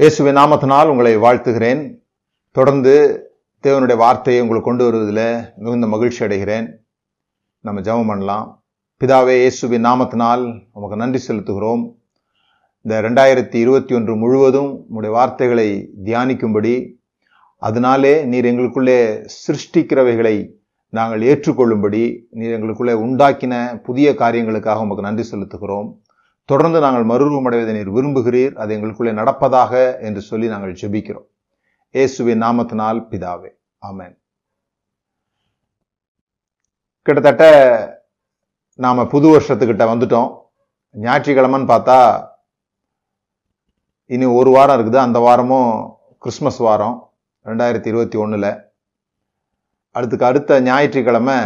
இயேசுவை நாமத்தினால் உங்களை வாழ்த்துகிறேன். தொடர்ந்து தேவனுடைய வார்த்தையை உங்களுக்கு கொண்டு வருவதில் மிகுந்த மகிழ்ச்சி அடைகிறேன். நம்ம ஜெபம் பண்ணலாம். பிதாவே இயேசுவின் நாமத்தினால் உமக்கு நன்றி செலுத்துகிறோம். இந்த ரெண்டாயிரத்தி இருபத்தி ஒன்று முழுவதும் உங்களுடைய வார்த்தைகளை தியானிக்கும்படி அதனாலே நீர் எங்களுக்குள்ளே சிருஷ்டிக்கிறவைகளை நாங்கள் ஏற்றுக்கொள்ளும்படி நீர் எங்களுக்குள்ளே உண்டாக்கின புதிய காரியங்களுக்காக உமக்கு நன்றி செலுத்துகிறோம். தொடர்ந்து நாங்கள் மறுரூபமடைவதை நீர் விரும்புகிறீர் அது எங்களுக்குள்ளே நடப்பதாக என்று சொல்லி நாங்கள் ஜெபிக்கிறோம். இயேசுவின் நாமத்தினால் பிதாவே ஆமேன். கிட்டத்தட்ட நாம் புது வருஷத்துக்கிட்ட வந்துட்டோம். ஞாயிற்றுக்கிழமைன்னு பார்த்தா இனி ஒரு வாரம் இருக்குது. அந்த வாரமும் கிறிஸ்மஸ் வாரம் ரெண்டாயிரத்தி இருபத்தி ஒன்றில் அடுத்துக்கு அடுத்த ஞாயிற்றுக்கிழமை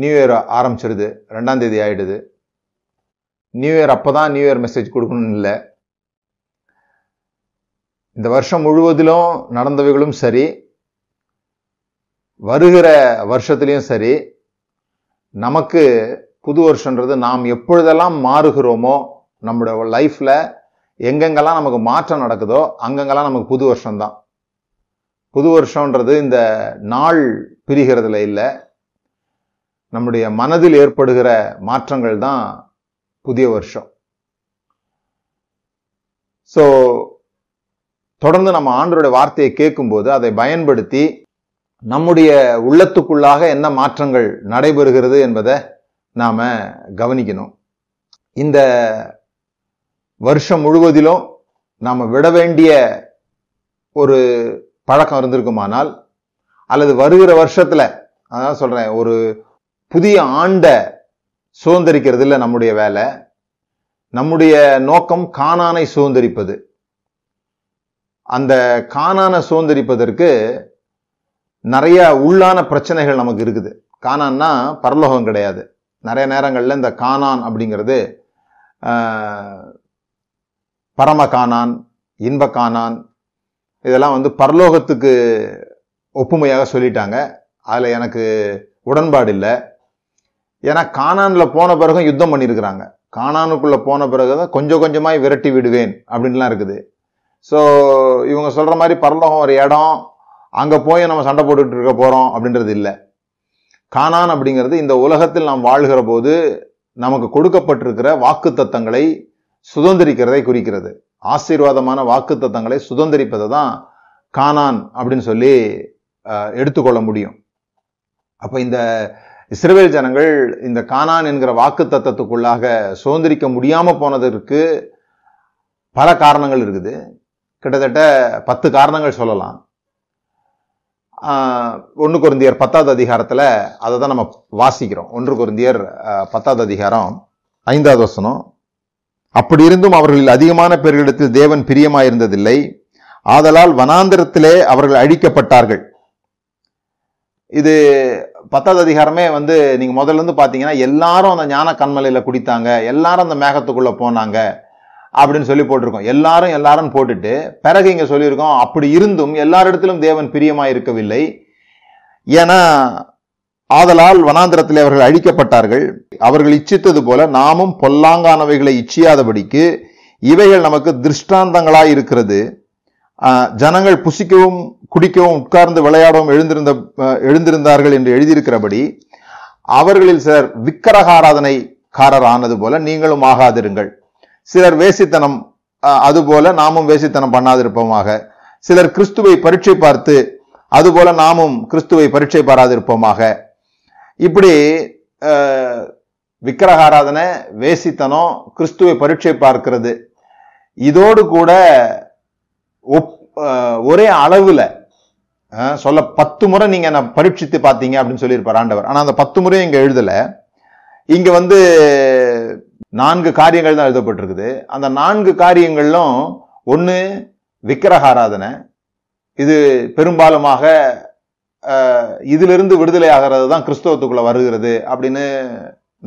நியூ இயர் ஆரம்பிச்சிருது. ரெண்டாம் தேதி நியூ இயர் அப்போ தான் நியூ இயர் மெசேஜ் கொடுக்கணும்னு இல்லை. இந்த வருஷம் முழுவதிலும் நடந்தவைகளும் சரி வருகிற வருஷத்துலேயும் சரி நமக்கு புது வருஷன்றது நாம் எப்பொழுதெல்லாம் மாறுகிறோமோ நம்முடைய லைஃப்பில் எங்கெங்கெல்லாம் நமக்கு மாற்றம் நடக்குதோ அங்கங்கெல்லாம் நமக்கு புது வருஷம்தான். புது வருஷம்ன்றது இந்த நாள் பிரிகிறதுல இல்லை நம்முடைய மனதில் ஏற்படுகிற மாற்றங்கள் தான் புதிய வருஷம். ஸோ தொடர்ந்து நம்ம ஆண்டருடைய வார்த்தையை கேட்கும்போது அதை பயன்படுத்தி நம்முடைய உள்ளத்துக்குள்ளாக என்ன மாற்றங்கள் நடைபெறுகிறது என்பதை நாம் கவனிக்கணும். இந்த வருஷம் முழுவதிலும் நாம் விட வேண்டிய ஒரு பழக்கம் இருந்திருக்குமானால் அல்லது வருகிற வருஷத்தில் அதான் சொல்கிறேன் ஒரு புதிய ஆண்ட சுதந்திரிக்கிறது இல்லை நம்முடைய வேலை. நம்முடைய நோக்கம் காணானை சுதந்திரிப்பது. அந்த காணான சுதந்திரிப்பதற்கு நிறைய உள்ளான பிரச்சனைகள் நமக்கு இருக்குது. காணான்னா பரலோகம் கிடையாது. நிறைய நேரங்களில் இந்த காணான் அப்படிங்கிறது பரம காணான் இன்ப காணான் இதெல்லாம் வந்து பரலோகத்துக்கு ஒப்புமையாக சொல்லிட்டாங்க. அதில் எனக்கு உடன்பாடு இல்லை. ஏன்னா காணானில் போன பிறகும் யுத்தம் பண்ணியிருக்கிறாங்க காணானுக்குள்ளே போன பிறகு தான் கொஞ்சம் கொஞ்சமாக விரட்டி விடுவேன் அப்படின்லாம் இருக்குது. ஸோ இவங்க சொல்கிற மாதிரி பரலோகம் ஒரு இடம் அங்கே போய் நம்ம சண்டை போட்டுட்டு இருக்க போகிறோம் அப்படின்றது இல்லை. காணான் அப்படிங்கிறது இந்த உலகத்தில் நாம் வாழ்கிற போது நமக்கு கொடுக்கப்பட்டிருக்கிற வாக்கு தத்தங்களை சுதந்திரிக்கிறதை குறிக்கிறது. ஆசீர்வாதமான வாக்கு தத்தங்களை சுதந்திரிப்பதை தான் காணான் அப்படின்னு சொல்லி எடுத்துக்கொள்ள முடியும். அப்போ இந்த இஸ்ரேல் ஜனங்கள் இந்த கானான் என்கிற வாக்கு தத்துவத்துக்குள்ளாக சுதந்திரிக்க முடியாமல் போனதற்கு பல காரணங்கள் இருக்குது. கிட்டத்தட்ட பத்து காரணங்கள் சொல்லலாம். ஒன்று குருந்தியர் பத்தாவது அதிகாரத்தில் அதை தான் நம்ம வாசிக்கிறோம். ஒன்று குருந்தியர் பத்தாவது அதிகாரம் ஐந்தாவது வசனம். அப்படி இருந்தும் அவர்களில் அதிகமான பேர்களிடத்தில் தேவன் பிரியமாயிருந்ததில்லை. ஆதலால் வனாந்திரத்திலே அவர்கள் அழிக்கப்பட்டார்கள். இது பத்தாவது அதிகாரமே வந்து நீங்கள் முதல்ல இருந்து பார்த்தீங்கன்னா எல்லாரும் அந்த ஞான கண்மலையில் குடித்தாங்க எல்லாரும் அந்த மேகத்துக்குள்ளே போனாங்க அப்படின்னு சொல்லி போட்டிருக்கோம். எல்லாரும் எல்லாரும் போட்டுட்டு பிறகு இங்கே சொல்லியிருக்கோம் அப்படி இருந்தும் எல்லாரிடத்திலும் தேவன் பிரியமாக இருக்கவில்லை. ஏன்னா ஆதலால் வனாந்திரத்தில் அவர்கள் அழிக்கப்பட்டார்கள். அவர்கள் இச்சித்தது போல நாமும் பொல்லாங்கானவைகளை இச்சியாதபடிக்கு இவைகள் நமக்கு திருஷ்டாந்தங்களாய் இருக்கிறது. ஜனங்கள் புசிக்கவும் குடிக்கவும் உட்கார்ந்து விளையாடவும் எழுந்திருந்த எழுந்திருந்தார்கள் என்று எழுதியிருக்கிறபடி அவர்களில் சிலர் விக்கிரகாராதனைக்காரர் ஆனது போல நீங்களும் ஆகாதிருங்கள். சிலர் வேசித்தனம் அதுபோல நாமும் வேசித்தனம் பண்ணாதிருப்போமாக. சிலர் கிறிஸ்துவை பரீட்சை பார்த்து அதுபோல நாமும் கிறிஸ்துவை பரீட்சை பாராதிருப்போமாக. இப்படி விக்கிரகாராதனை வேசித்தனம் கிறிஸ்துவை பரீட்சை பார்க்கிறது இதோடு கூட ஒரே அளவில் சொல்ல பத்து முறை நீங்க என்ன பரீட்சித்து பார்த்தீங்க அப்படின்னு சொல்லியிருப்பார் ஆண்டவர். ஆனா அந்த பத்து முறையும் இங்க எழுதல. இங்க வந்து நான்கு காரியங்கள் தான் எழுதப்பட்டிருக்குது. அந்த நான்கு காரியங்களும் ஒன்று விக்கிரகாராதனை இது பெரும்பாலுமாக இதிலிருந்து விடுதலை ஆகிறது தான் கிறிஸ்தவத்துக்குள்ளே வருகிறது அப்படின்னு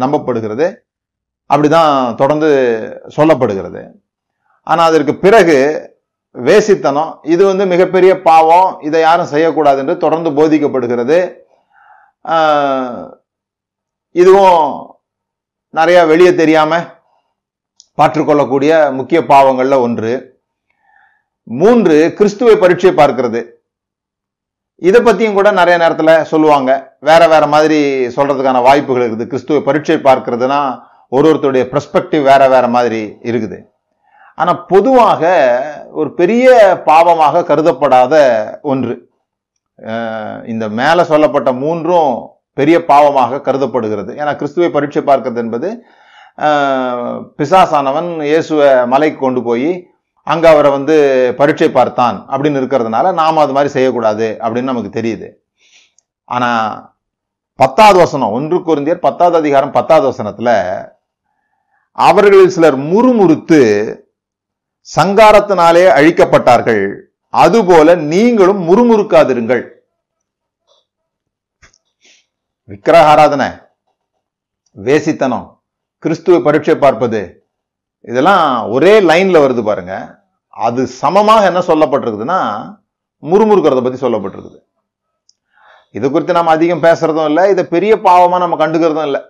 நம்பப்படுகிறது. அப்படிதான் தொடர்ந்து சொல்லப்படுகிறது. ஆனால் அதற்கு பிறகு வேசித்தனம் இது வந்து மிகப்பெரிய பாவம் இதை யாரும் செய்யக்கூடாது என்று தொடர்ந்து போதிக்கப்படுகிறது. இதுவும் நிறையா வெளியே தெரியாமல் பாற்றுக்கொள்ளக்கூடிய முக்கிய பாவங்களில் ஒன்று. மூன்று கிறிஸ்துவை பரீட்சை பார்க்கிறது. இதை பற்றியும் கூட நிறைய நேரத்தில் சொல்லுவாங்க. வேற வேற மாதிரி சொல்றதுக்கான வாய்ப்புகள் இருக்குது. கிறிஸ்துவை பரீட்சை பார்க்கிறதுனா ஒரு ஒருத்தருடைய பெர்ஸ்பெக்டிவ் வேற வேற மாதிரி இருக்குது. ஆனால் பொதுவாக ஒரு பெரிய பாவமாக கருதப்படாத ஒன்று. இந்த மேலே சொல்லப்பட்ட மூன்றும் பெரிய பாவமாக கருதப்படுகிறது. ஏன்னா கிறிஸ்துவை பரீட்சை பார்க்கிறது என்பது பிசாசானவன் இயேசுவை மலைக்கு கொண்டு போய் அங்கே அவரை வந்து பரீட்சை பார்த்தான் அப்படின்னு இருக்கிறதுனால நாம் அது மாதிரி செய்யக்கூடாது அப்படின்னு நமக்கு தெரியுது. ஆனால் பத்தாவது வசனம் ஒன்று குருந்தியர் பத்தாவது அதிகாரம் பத்தாவது வசனத்தில் அவர்களில் சிலர் முறுமுறுத்து சங்காரத்தினாலே அழிக்கப்பட்டார்கள். அதுபோல நீங்களும் முறுமுறுக்காதிருங்கள். விக்கிரகாராதனை வேசித்தனம் கிறிஸ்துவ பரீட்சை பார்ப்பது இதெல்லாம் ஒரே லைன்ல வருது பாருங்க. அது சமமாக என்ன சொல்லப்பட்டிருக்குதுன்னா முறுமுறுக்கிறத பத்தி சொல்லப்பட்டிருக்குது. இது குறித்து நம்ம அதிகம் பேசுறதும் இல்லை இதை பெரிய பாவமா நம்ம கண்டுக்கிறதும் இல்லை.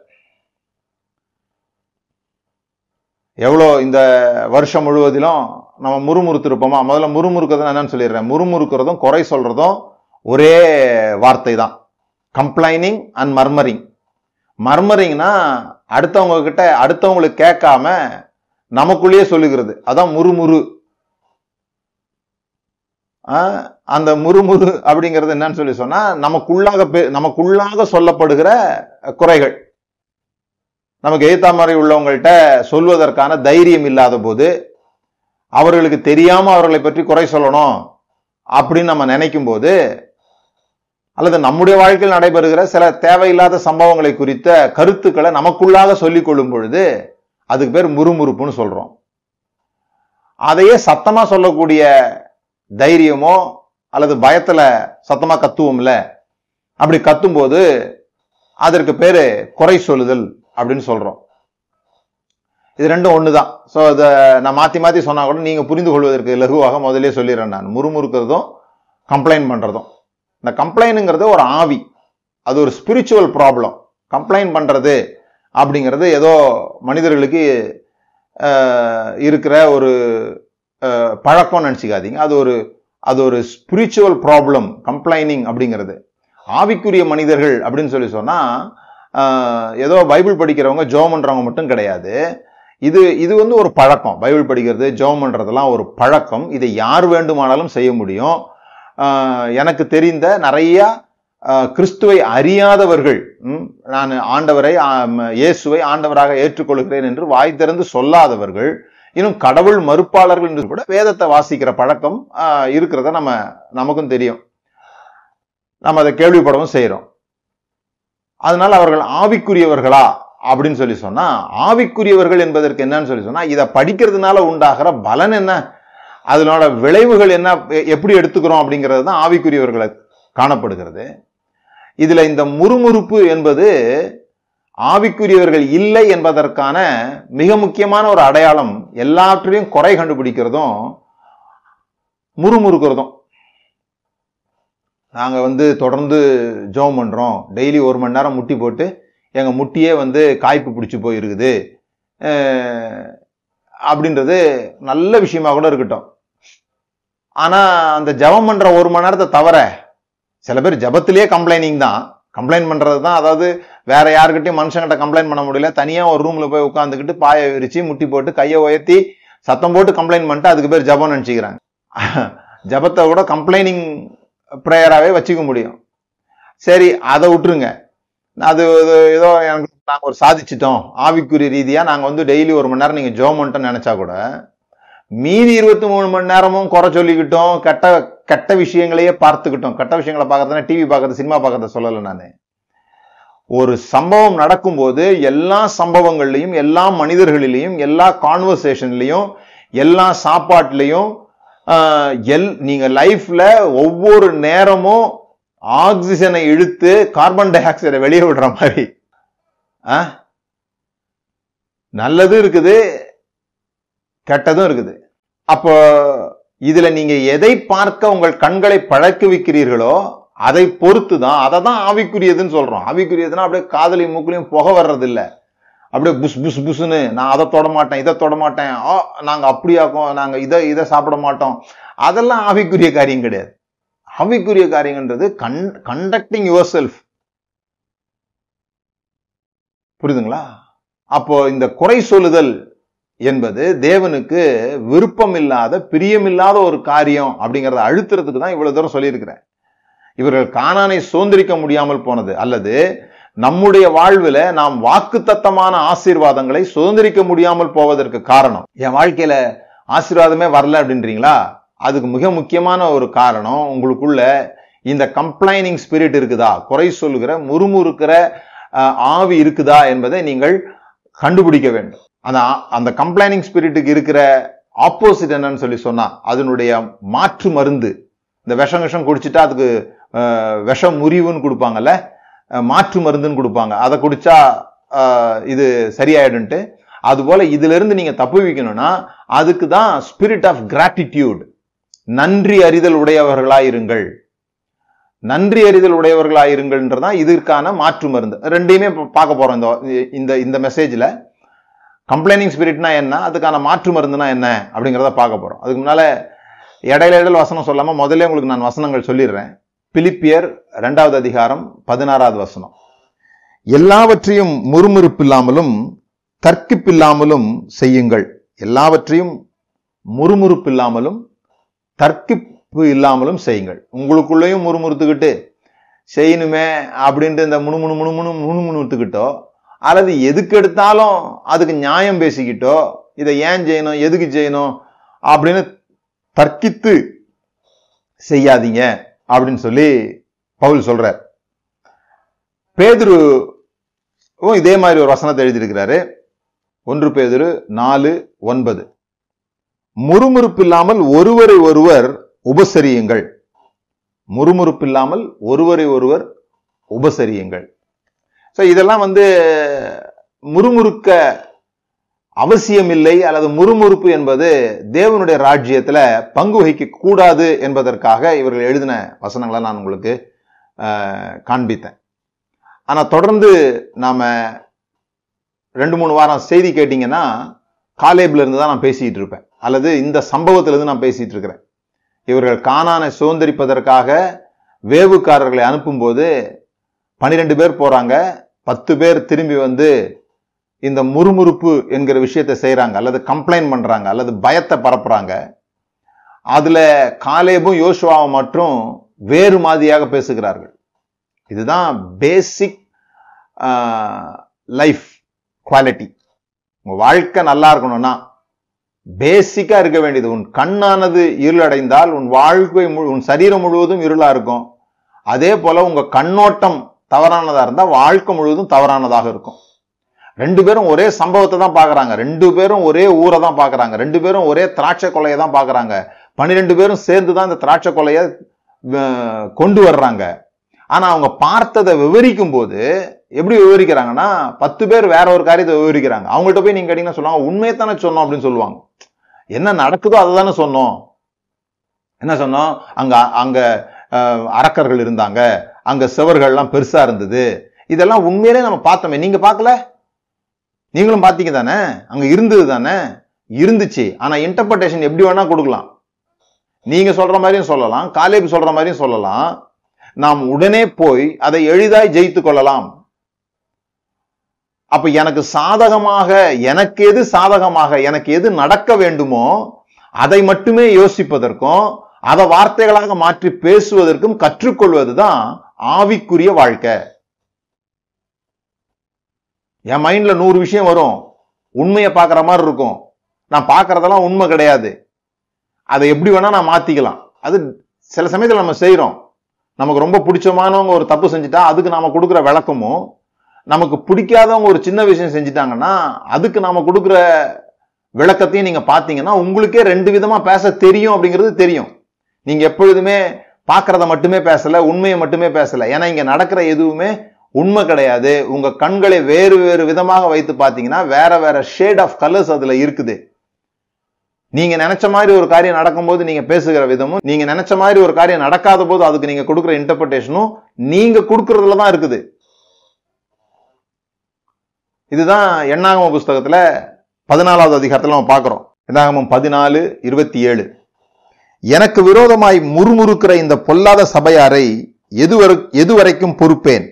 எவ்வளோ இந்த வருஷம் முழுவதிலும் நம்ம முறுமுறுத்திருப்போமா? முதல்ல முறுமுறுக்கிறது என்னன்னு சொல்லிடுறேன். முறுமுறுக்கிறதும் குறை சொல்கிறதும் ஒரே வார்த்தை தான் கம்ப்ளைனிங் அண்ட் மர்மரிங் மர்மரிங்னா அடுத்தவங்க கிட்ட அடுத்தவங்களுக்கு கேட்காம நமக்குள்ளேயே சொல்லுகிறது. அதான் முறுமுறு. ஆ, அந்த முறுமுறு அப்படிங்கிறது என்னன்னு சொல்லி சொன்னா நமக்குள்ளாக பே- நமக்குள்ளாக சொல்லப்படுகிற குறைகள். நமக்கு எய்த்தா மாதிரி உள்ளவங்கள்ட்ட சொல்வதற்கான தைரியம் இல்லாத போது அவர்களுக்கு தெரியாம அவர்களை பற்றி குறை சொல்லணும் அப்படின்னு நம்ம நினைக்கும் போது அல்லது நம்முடைய வாழ்க்கையில் நடைபெறுகிற சில தேவையில்லாத சம்பவங்களை குறித்த கருத்துக்களை நமக்குள்ளாக சொல்லிக் கொள்ளும் பொழுது அதுக்கு பேர் முறுமுறுப்புன்னு சொல்றோம். அதையே சத்தமா சொல்லக்கூடிய தைரியமோ அல்லது பயத்துல சத்தமா கத்துவோம்ல அப்படி கத்தும்போது அதற்கு பேரு குறை சொல்லுதல். அப்படின்னு சொல்றோம். இது ரெண்டும் ஒன்று தான் ஸோ அதை நான் மாற்றி மாற்றி சொன்னால் கூட நீங்கள் புரிந்து கொள்வதற்கு லகுவாக முதலே சொல்லிடுறேன் நான். முறுமுறுக்கிறதும் கம்ப்ளைண்ட் பண்ணுறதும் இந்த கம்ப்ளைனுங்கிறது ஒரு ஆவி. அது ஒரு ஸ்பிரிச்சுவல் ப்ராப்ளம் கம்ப்ளைண்ட் பண்ணுறது அப்படிங்கிறது ஏதோ மனிதர்களுக்கு இருக்கிற ஒரு பழக்கம் நினச்சிக்காதீங்க. அது ஒரு அது ஒரு ஸ்பிரிச்சுவல் ப்ராப்ளம் கம்ப்ளைனிங் அப்படிங்கிறது. ஆவிக்குரிய மனிதர்கள் அப்படின்னு சொல்லி சொன்னால் ஏதோ பைபிள் படிக்கிறவங்க ஜோம் பண்ணுறவங்க மட்டும் கிடையாது. இது இது வந்து ஒரு பழக்கம். பைபிள் படிக்கிறது ஜோம் பண்றதெல்லாம் ஒரு பழக்கம். இதை யார் வேண்டுமானாலும் செய்ய முடியும். எனக்கு தெரிந்த நிறையா கிறிஸ்துவை அறியாதவர்கள் நான் ஆண்டவரை இயேசுவை ஆண்டவராக ஏற்றுக்கொள்கிறேன் என்று வாய் திறந்து சொல்லாதவர்கள் இன்னும் கடவுள் மறுப்பாளர்கள் என்று கூட வேதத்தை வாசிக்கிற பழக்கம் இருக்கிறத நம்ம நமக்கும் தெரியும். நம்ம அதை கேள்விப்படவும் செய்கிறோம் அதனால் அவர்கள் ஆவிக்குரியவர்களா? அப்படின்னு சொல்லி சொன்னால் ஆவிக்குரியவர்கள் என்பதற்கு என்னன்னு சொல்லி சொன்னால் இதை படிக்கிறதுனால உண்டாகிற பலன் என்ன? அதனோட விளைவுகள் என்ன? எப்படி எடுத்துக்கிறோம் அப்படிங்கிறது தான் ஆவிக்குரியவர்களை காணப்படுகிறது. இதில் இந்த முறுமுறுப்பு என்பது ஆவிக்குரியவர்கள் இல்லை என்பதற்கான மிக முக்கியமான ஒரு அடையாளம் எல்லாற்றிலையும் குறை கண்டுபிடிக்கிறதும் முறுமுறுக்கிறதும். நாங்கள் வந்து தொடர்ந்து ஜோம் பண்ணுறோம் டெய்லி ஒரு மணி நேரம் முட்டி போட்டு எங்கள் முட்டியே வந்து காய்ப்பு பிடிச்சி போயிருக்குது. அப்படின்றது நல்ல விஷயமா கூட இருக்கட்டும். ஆனால் அந்த ஜெபம் பண்ணுற ஒரு மணி நேரத்தை தவிர சில பேர் ஜபத்திலேயே கம்ப்ளைனிங் தான். கம்ப்ளைண்ட் பண்ணுறது தான். அதாவது வேற யாருக்கிட்டையும் மனுஷங்கிட்ட கம்ப்ளைண்ட் பண்ண முடியல. தனியாக ஒரு ரூமில் போய் உட்காந்துக்கிட்டு பாயை விரித்து முட்டி போட்டு கையை உயர்த்தி சத்தம் போட்டு கம்ப்ளைண்ட் பண்ணிட்டு அதுக்கு பேர் ஜெபம் நினச்சிக்கிறாங்க. ஜெபத்தை கூட கம்ப்ளைனிங் ப்ரேயராகவே வச்சுக்க முடியும். சரி அதை விட்டுருங்க. அது ஏதோ எனக்கு நாங்கள் ஒரு சாதிச்சிட்டோம். ஆவிக்குரிய ரீதியாக நாங்கள் வந்து டெய்லி ஒரு மணி நேரம் நீங்கள் ஜோம் பண்ணிட்டோம்னு நினச்சா கூட மீதி இருபத்தி மூணு மணி நேரமும் குறை சொல்லிக்கிட்டோம் கெட்ட கெட்ட விஷயங்களையே பார்த்துக்கிட்டோம். கெட்ட விஷயங்களை பார்க்கறதுனா டிவி பார்க்கறது சினிமா பார்க்கறத சொல்லலை நான். ஒரு சம்பவம் நடக்கும்போது எல்லா சம்பவங்கள்லையும் எல்லா மனிதர்களிலையும் எல்லா கான்வர்சேஷன்லையும் எல்லா சாப்பாட்லையும் எல் நீங்கள் லைஃப்ல ஒவ்வொரு நேரமும் ஆக்சிஜனை இழுத்து கார்பன் டை ஆக்சைடை வெளியே விடுற மாதிரி. ஆ? நல்லதும் இருக்குது கெட்டதும் இருக்குது. அப்போ இதுல நீங்க எதை பார்க்க உங்கள் கண்களை பழக்குவிக்கிறீர்களோ அதை பொறுத்து தான் அதை தான் ஆவிக்குரியதுன்னு சொல்றோம். ஆவிக்குரியதுன்னா அப்படியே காதலி மூக்குலையும் புகை வர்றதில்லை. அப்படியே புஷ் புஷ் புஷ்னு நான் அதை தொட மாட்டேன் இதை தொட மாட்டேன் ஆ நாங்க அப்படியாக்கோம் நாங்கள் இதை இதை சாப்பிட மாட்டோம். அதெல்லாம் ஆவிக்குரிய காரியம் கிடையாது. ஆவிக்குரிய காரியங்கன்றது கண் கண்டக்டிங் யுவர் செல்ஃப் புரியுதுங்களா? அப்போ இந்த குறை சொல்லுதல் என்பது தேவனுக்கு விருப்பம் இல்லாத பிரியமில்லாத ஒரு காரியம் அப்படிங்கறத அழுத்துறதுக்கு தான் இவ்வளவு தூரம் சொல்லியிருக்கிறேன் இவர்கள் காணானை சுதந்திரிக்க முடியாமல் போனது அல்லது நம்முடைய வாழ்வில் நாம் வாக்குத்தத்தமான ஆசீர்வாதங்களை சுதந்திரிக்க முடியாமல் போவதற்கு காரணம். என் வாழ்க்கையில ஆசீர்வாதமே வரல அப்படின்றீங்களா? அதுக்கு மிக முக்கியமான ஒரு காரணம் உங்களுக்குள்ள இந்த கம்ப்ளைனிங் ஸ்பிரிட் இருக்குதா? குறை சொல்லுகிற முறுமுறுக்கிற ஆவி இருக்குதா என்பதை நீங்கள் கண்டுபிடிக்க வேண்டும். அந்த அந்த கம்ப்ளைனிங் ஸ்பிரிட்டுக்கு இருக்கிற ஆப்போசிட் என்னன்னு சொல்லி சொன்னா அதனுடைய மாற்று மருந்து இந்த விஷம் விஷம் குடிச்சிட்டா அதுக்கு விஷம் முறிவுன்னு கொடுப்பாங்கல்ல மாற்று மருந்துன்னு கொடுப்பாங்க. அதை குடிச்சா இது சரியாயிடுன்ட்டு அதுபோல இதுல இருந்து நீங்க தப்புவிக்கணும்னா அதுக்கு தான் ஸ்பிரிட் ஆஃப் கிராட்டிடியூட் நன்றி அறிதல் உடையவர்களாயிருங்கள் நன்றி அறிதல் உடையவர்களாயிருங்கள்ன்றதான் இதற்கான மாற்று மருந்து. ரெண்டையுமே பார்க்க போறோம் இந்த இந்த இந்த கம்ப்ளைனிங் ஸ்பிரிட்னா என்ன? அதுக்கான மாற்று மருந்துனா என்ன? அப்படிங்கிறத பார்க்க போறோம். அதுக்கு முன்னால இடையில இடையில வசனம் சொல்லாமல் முதல்ல உங்களுக்கு நான் வசனங்கள் சொல்லிடுறேன். பிலிப்பியர் இரண்டாவது அதிகாரம் பதினாறாவது வசனம். எல்லாவற்றையும் முறுமுறுப்பில்லாமலும் தர்க்கிப்பில்லாமலும் செய்யுங்கள். எல்லாவற்றையும் முறுமுறுப்பில்லாமலும் தர்க்கிப்பு இல்லாமலும் செய்யுங்கள். உங்களுக்குள்ளேயும் முறுமுறுத்துக்கிட்டு செய்யணுமே அப்படின்ட்டு இந்த முணுமுணு முணுமுணு முணுமுணுத்துக்கிட்டோ அல்லது எதுக்கு எடுத்தாலும் அதுக்கு நியாயம் பேசிக்கிட்டோ இதை ஏன் செய்யணும் எதுக்கு செய்யணும் அப்படின்னு தர்க்கித்து செய்யாதீங்க. அப்படின்னு சொல்லி பவுல் சொல்றார். பேதுரு இதே மாதிரி ஒரு வசனத்தை எழுதியிருக்கிறாரு. ஒன்று பேதுரு நாலு ஒன்பது. முறுமுறுப்பில்லாமல் ஒருவரை ஒருவர் உபசரியுங்கள். முறுமுறுப்பில்லாமல் ஒருவரை ஒருவர் உபசரியுங்கள். ஸோ இதெல்லாம் வந்து முறுமுறுக்க அவசியம் இல்லை அல்லது முறுமுறுப்பு என்பது தேவனுடைய ராஜ்யத்தில் பங்கு வகிக்க கூடாது என்பதற்காக இவர்கள் எழுதின வசனங்களை நான் உங்களுக்கு காண்பித்தேன். ஆனால் தொடர்ந்து நாம் ரெண்டு மூணு வாரம் செய்தி கேட்டிங்கன்னா காலேப்லேருந்து தான் நான் பேசிகிட்டு இருப்பேன். அல்லது இந்த சம்பவத்திலேருந்து நான் பேசிகிட்டு இருக்கிறேன். இவர்கள் காணானை சுதந்திரிப்பதற்காக வேவுக்காரர்களை அனுப்பும்போது பனிரெண்டு பேர் போகிறாங்க பத்து பேர் திரும்பி வந்து இந்த முறுமுறுப்பு என்கிற விஷயத்தை செய்கிறாங்க அல்லது கம்ப்ளைண்ட் பண்ணுறாங்க அல்லது பயத்தை பரப்புகிறாங்க அதில் காலேபும் யோசுவாவும் மட்டும் வேறு மாதிரியாக பேசுகிறார்கள். இதுதான் பேசிக் லைஃப் குவாலிட்டி உங்கள் வாழ்க்கை நல்லா இருக்கணும்னா பேசிக்காக இருக்க வேண்டியது உன் கண்ணானது இருளடைந்தால் உன் வாழ்க்கை முழு- உன் சரீரம் முழுவதும் இருளாக இருக்கும். அதே போல் உங்கள் கண்ணோட்டம் தவறானதாக இருந்தால் வாழ்க்கை முழுவதும் தவறானதாக இருக்கும். ரெண்டு பேரும் ஒரே சம்பவத்தை தான் பார்க்குறாங்க ரெண்டு பேரும் ஒரே ஊரை தான் பார்க்குறாங்க ரெண்டு பேரும் ஒரே திராட்சை கொலையை தான் பார்க்குறாங்க பன்னிரெண்டு பேரும் சேர்ந்து தான் இந்த திராட்சை கொலையை கொண்டு வர்றாங்க. ஆனால் அவங்க பார்த்ததை விவரிக்கும் போது எப்படி விவரிக்கிறாங்கன்னா பத்து பேர் வேற ஒரு காரியத்தை விவரிக்கிறாங்க. அவங்கள்ட்ட போய் நீங்கள் கேட்டிங்கன்னா சொல்லுவாங்க உண்மையை தானே சொன்னோம் அப்படின்னு சொல்லுவாங்க. என்ன நடக்குதோ அதை தானே சொன்னோம். என்ன சொன்னோம்? அங்கே அங்கே அரக்கர்கள் இருந்தாங்க. அங்கே சுவர்கள்லாம் பெருசாக இருந்தது. இதெல்லாம் உண்மையிலே நம்ம பார்த்தோமே. நீங்கள் பார்க்கல? நீங்களும் பார்த்தீங்க தானே? அங்க இருந்தது தானே? இருந்துச்சு. ஆனால் இன்டர்பிரட்டேஷன் எப்படி வேணா கொடுக்கலாம். நீங்க சொல்ற மாதிரியும் சொல்லலாம். காலேப் சொல்ற மாதிரியும் சொல்லலாம். நாம் உடனே போய் அதை எளிதாய் ஜெயித்து கொள்ளலாம். அப்ப எனக்கு சாதகமாக எனக்கு எது சாதகமாக எனக்கு எது நடக்க வேண்டுமோ அதை மட்டுமே யோசிப்பதற்கும் அதை வார்த்தைகளாக மாற்றி பேசுவதற்கும் கற்றுக்கொள்வதுதான் ஆவிக்குரிய வாழ்க்கை. என் மைண்டில் நூறு விஷயம் வரும். உண்மையை பார்க்குற மாதிரி இருக்கும். நான் பார்க்குறதெல்லாம் உண்மை கிடையாது. அதை எப்படி வேணால் நான் மாற்றிக்கலாம் அது சில சமயத்தில் நம்ம செய்கிறோம் நமக்கு ரொம்ப பிடிச்சமானவங்க ஒரு தப்பு செஞ்சுட்டா அதுக்கு நாம் கொடுக்குற விளக்கமும் நமக்கு பிடிக்காதவங்க ஒரு சின்ன விஷயம் செஞ்சுட்டாங்கன்னா அதுக்கு நாம் கொடுக்குற விளக்கத்தையும் நீங்கள் பார்த்தீங்கன்னா உங்களுக்கே ரெண்டு விதமாக பேச தெரியும் அப்படிங்கிறது தெரியும். நீங்கள் எப்பொழுதுமே பார்க்குறத மட்டுமே பேசலை உண்மையை மட்டுமே பேசலை. ஏன்னா இங்கே நடக்கிற எதுவுமே உண்மை கிடையாது. உங்கள் கண்களை வேறு வேறு விதமாக வைத்து பார்த்தீங்கன்னா வேற வேற ஷேட் ஆஃப் கலர்ஸ் அதில் இருக்குது. நீங்க நினைச்ச மாதிரி ஒரு காரியம் நடக்கும்போது நீங்க பேசுகிற விதமும் நீங்க நினைச்ச மாதிரி ஒரு காரியம் நடக்காத போது அதுக்கு நீங்க கொடுக்குற இன்டர்பிரேஷனும் நீங்க கொடுக்கறதுல தான் இருக்குது. இதுதான் எண்ணாகம புஸ்தகத்துல பதினாலாவது அதிகாரத்தில் நம்ம பார்க்குறோம். எண்ணாகமம் பதினாலு இருபத்தி ஏழு. எனக்கு விரோதமாய் முறுமுறுக்கிற இந்த பொல்லாத சபையாரை எதுவரை எதுவரைக்கும் பொறுப்பேன்?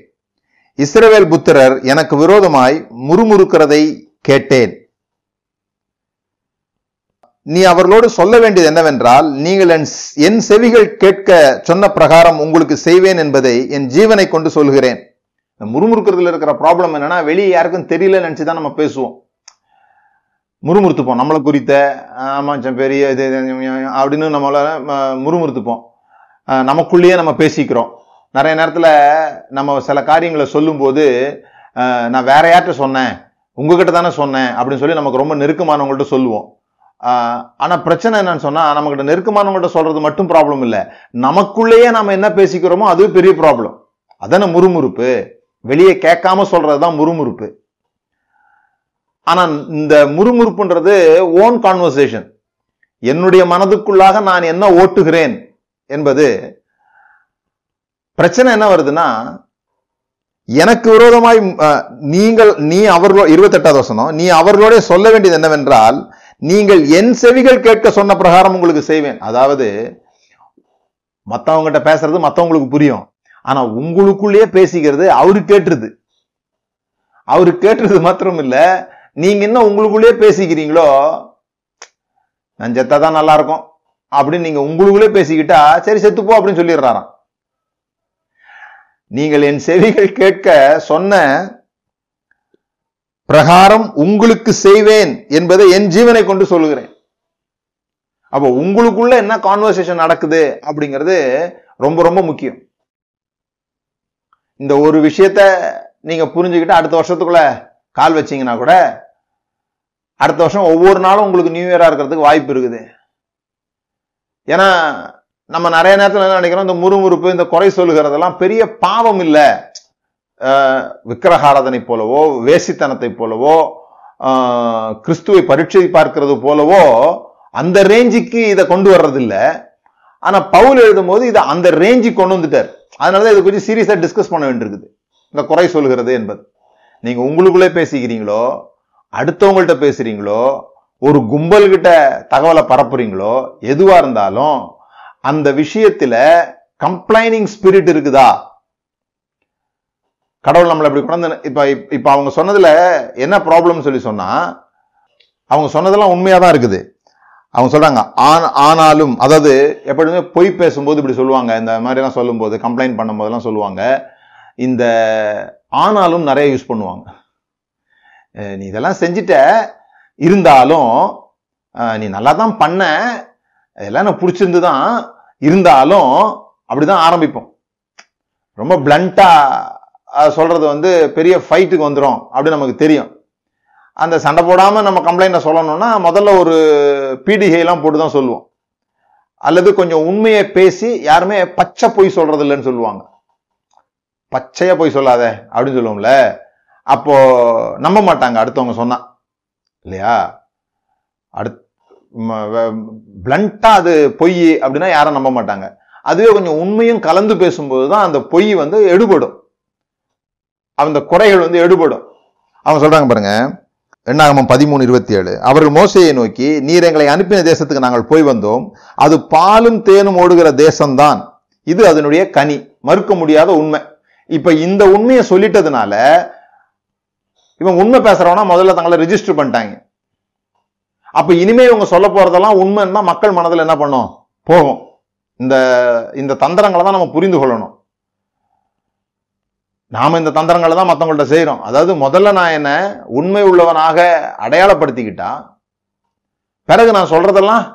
இஸ்ரவேல் புத்திரர் எனக்கு விரோதமாய் முறுமுறுக்கிறதை கேட்டேன். நீ அவர்களோடு சொல்ல வேண்டியது என்னவென்றால் நீங்கள் என் என் செவிகள் கேட்க சொன்ன பிரகாரம் உங்களுக்கு செய்வேன் என்பதை என் ஜீவனை கொண்டு சொல்கிறேன். முறுமுறுக்கிறதுல இருக்கிற ப்ராப்ளம் என்னன்னா வெளியே யாருக்கும் தெரியல நினச்சி தான் நம்ம பேசுவோம். முறுமுறுத்துப்போம். நம்மளை குறித்த ஆமா பெரிய இது அப்படின்னு நம்மள முறுமுறுத்துப்போம். நமக்குள்ளேயே நம்ம பேசிக்கிறோம். நிறைய நேரத்தில் நம்ம சில காரியங்களை சொல்லும்போது நான் வேற யார்கிட்ட சொன்னேன் உங்ககிட்ட தானே சொன்னேன் அப்படின்னு சொல்லி நமக்கு ரொம்ப நெருக்கமானவங்கள்ட்ட சொல்லுவோம். ஆனால் பிரச்சனை என்னன்னு சொன்னால் நம்மகிட்ட நெருக்கமானவங்கள்ட்ட சொல்கிறது மட்டும் ப்ராப்ளம் இல்லை. நமக்குள்ளேயே நம்ம என்ன பேசிக்கிறோமோ அது பெரிய ப்ராப்ளம் அதான முறுமுறுப்பு. வெளியே கேட்காம சொல்கிறது தான் முறுமுறுப்பு. ஆனால் இந்த முறுமுறுப்புன்றது ஓன் கான்வர்சேஷன் என்னுடைய மனதுக்குள்ளாக நான் என்ன ஓட்டுகிறேன் என்பது பிரச்சனை என்ன வருதுன்னா எனக்கு விரோதமாய் நீங்கள் நீ அவர்களோ இருபத்தெட்டாவது வசனம் நீ அவர்களோட சொல்ல வேண்டியது என்னவென்றால் நீங்கள் என் செவிகள் கேட்க சொன்ன பிரகாரம் உங்களுக்கு செய்வேன். அதாவது மற்றவங்ககிட்ட பேசுறது மற்றவங்களுக்கு புரியும். ஆனா உங்களுக்குள்ளேயே பேசிக்கிறது அவரு கேட்டுருது. அவரு கேட்டுறது மாத்திரம் இல்ல நீங்க என்ன உங்களுக்குள்ளேயே பேசிக்கிறீங்களோ நான் செத்தாதான் நல்லா இருக்கும். அப்படின்னு நீங்க உங்களுக்குள்ளே பேசிக்கிட்டா சரி செத்துப்போ அப்படின்னு சொல்லிடுறாராம். நீங்கள் என் செவிகள் கேட்க சொன்ன பிரகாரம் உங்களுக்கு செய்வேன் என்பதை என் ஜீவனை கொண்டு சொல்லுகிறேன். அப்போ உங்களுக்குள்ள என்ன கான்வர்சேஷன் நடக்குது அப்படிங்கிறது ரொம்ப ரொம்ப முக்கியம். இந்த ஒரு விஷயத்த நீங்க புரிஞ்சுக்கிட்டு அடுத்த வருஷத்துக்குள்ள கால் வச்சீங்கன்னா கூட அடுத்த வருஷம் ஒவ்வொரு நாளும் உங்களுக்கு நியூ இயரா இருக்கிறதுக்கு வாய்ப்பு இருக்குது. ஏன்னா நம்ம நிறைய நேரத்தில் என்ன நினைக்கிறோம்? இந்த முறுமுறுப்பு இந்த குறை சொல்லுகிறதெல்லாம் பெரிய பாவம் இல்லை. விக்கிரகாராதனை போலவோ வேசித்தனத்தை போலவோ கிறிஸ்துவை பரீட்சை பார்க்கிறது போலவோ அந்த ரேஞ்சுக்கு இதை கொண்டு வர்றதில்லை. ஆனால் பவுல் பவுல் எழுதும்போது இதை அந்த ரேஞ்சுக்கு கொண்டு வந்துட்டார். அதனாலதான் இதை கொஞ்சம் சீரியஸாக டிஸ்கஸ் பண்ண வேண்டியிருக்குது. இந்த குறை சொல்லுகிறது என்பது. நீங்கள் உங்களுக்குள்ளே பேசிக்கிறீங்களோ அடுத்தவங்கள்ட்ட பேசுகிறீங்களோ ஒரு கும்பல்கிட்ட தகவலை பரப்புறீங்களோ எதுவாக இருந்தாலும் அந்த விஷயத்துல கம்ப்ளைனிங் ஸ்பிரிட் இருக்குதா? கடவுள் நம்மளை இப்படி கொண்டு இப்ப இப்ப அவங்க சொன்னதுல என்ன ப்ராப்ளம் சொல்லி சொன்னா அவங்க சொன்னதெல்லாம் உண்மையா தான் இருக்குது. அவங்க சொல்றாங்க ஆனாலும் அதாவது எப்பொழுதுமே பொய் பேசும்போது இப்படி சொல்லுவாங்க. இந்த மாதிரிலாம் சொல்லும்போது கம்ப்ளைண்ட் பண்ணும்போதெல்லாம் சொல்லுவாங்க. இந்த ஆனாலும் நிறைய யூஸ் பண்ணுவாங்க. நீ இதெல்லாம் செஞ்சுட்ட. இருந்தாலும் நீ நல்லா தான் பண்ண. இதெல்லாம் எனக்கு பிடிச்சிருந்து தான் இருந்தாலும் அப்படிதான் ஆரம்பிப்போம். ரொம்ப பிளண்டா சொல்றது வந்து பெரிய ஃபைட்டுக்கு வந்துடும் அப்படின்னு நமக்கு தெரியும். அந்த சண்டை போடாமல் நம்ம கம்ப்ளைண்ட்டை சொல்லணும்னா முதல்ல ஒரு பீடிகை போட்டு தான் சொல்லுவோம். அல்லது கொஞ்சம் உண்மையை பேசி யாருமே பச்சை பொய் சொல்றது இல்லைன்னு சொல்லுவாங்க. பச்சையா பொய் சொல்லாத அப்படின்னு சொல்லுவோம்ல. அப்போ நம்ப மாட்டாங்க அடுத்தவங்க சொன்னா. இல்லையா? அடுத் பிளண்டா அது பொய் அப்படின்னா யாரும் நம்ப மாட்டாங்க. அதுவே கொஞ்சம் உண்மையும் கலந்து பேசும்போது தான் அந்த பொய் வந்து எடுபடும். அந்த குறைகள் வந்து எடுபடும். அவங்க சொல்றாங்க பாருங்க எண்ணாகமம் பதிமூணு இருபத்தி ஏழு அவர்கள் மோசையை நோக்கி நீர் எங்களை அனுப்பின தேசத்துக்கு நாங்கள் போய் வந்தோம். அது பாலும் தேனும் ஓடுகிற தேசம்தான். இது அதனுடைய கனி. மறுக்க முடியாத உண்மை. இப்ப இந்த உண்மையை சொல்லிட்டதுனால இவன் உண்மை பேசுறவனா முதல்ல தங்களை ரெஜிஸ்டர் பண்ணிட்டாங்க. அப்ப இனிமே இவங்க சொல்ல போறதெல்லாம் உண்மைன்னா மக்கள் மனதில் என்ன பண்ணும்? போகும். இந்த இந்த தந்திரங்களை தான் நம்ம புரிந்து கொள்ளணும். நாம இந்த தந்திரங்களை தான் மற்றவங்கள்ட்ட செய்யறோம் அதாவது முதல்ல நான் என்ன உண்மை உள்ளவனாக அடையாளப்படுத்திக்கிட்டா பிறகு நான் சொல்றதெல்லாம்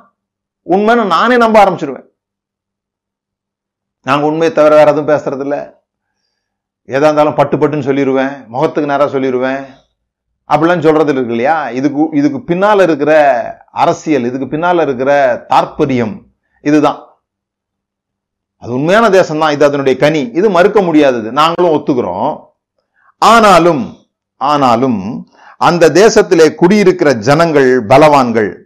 உண்மைன்னு நானே நம்ப ஆரம்பிச்சிருவேன். நாங்க உண்மையை தவிர வேற எதுவும் பேசுறது இல்ல எதா இருந்தாலும் பட்டு பட்டுன்னு சொல்லிடுவேன் முகத்துக்கு நேரா சொல்லிடுவேன் அப்படிலாம் சொல்றது இருக்கு இல்லையா? இதுக்கு இதுக்கு பின்னால இருக்கிற அரசியல் இதுக்கு பின்னால இருக்கிற தாற்பயம் இதுதான். அது உண்மையான தேசம் தான் இது அதனுடைய கனி. இது மறுக்க முடியாதது. நாங்களும் ஒத்துக்கிறோம். ஆனாலும் ஆனாலும் அந்த தேசத்திலே குடியிருக்கிற ஜனங்கள் பலவான்கள்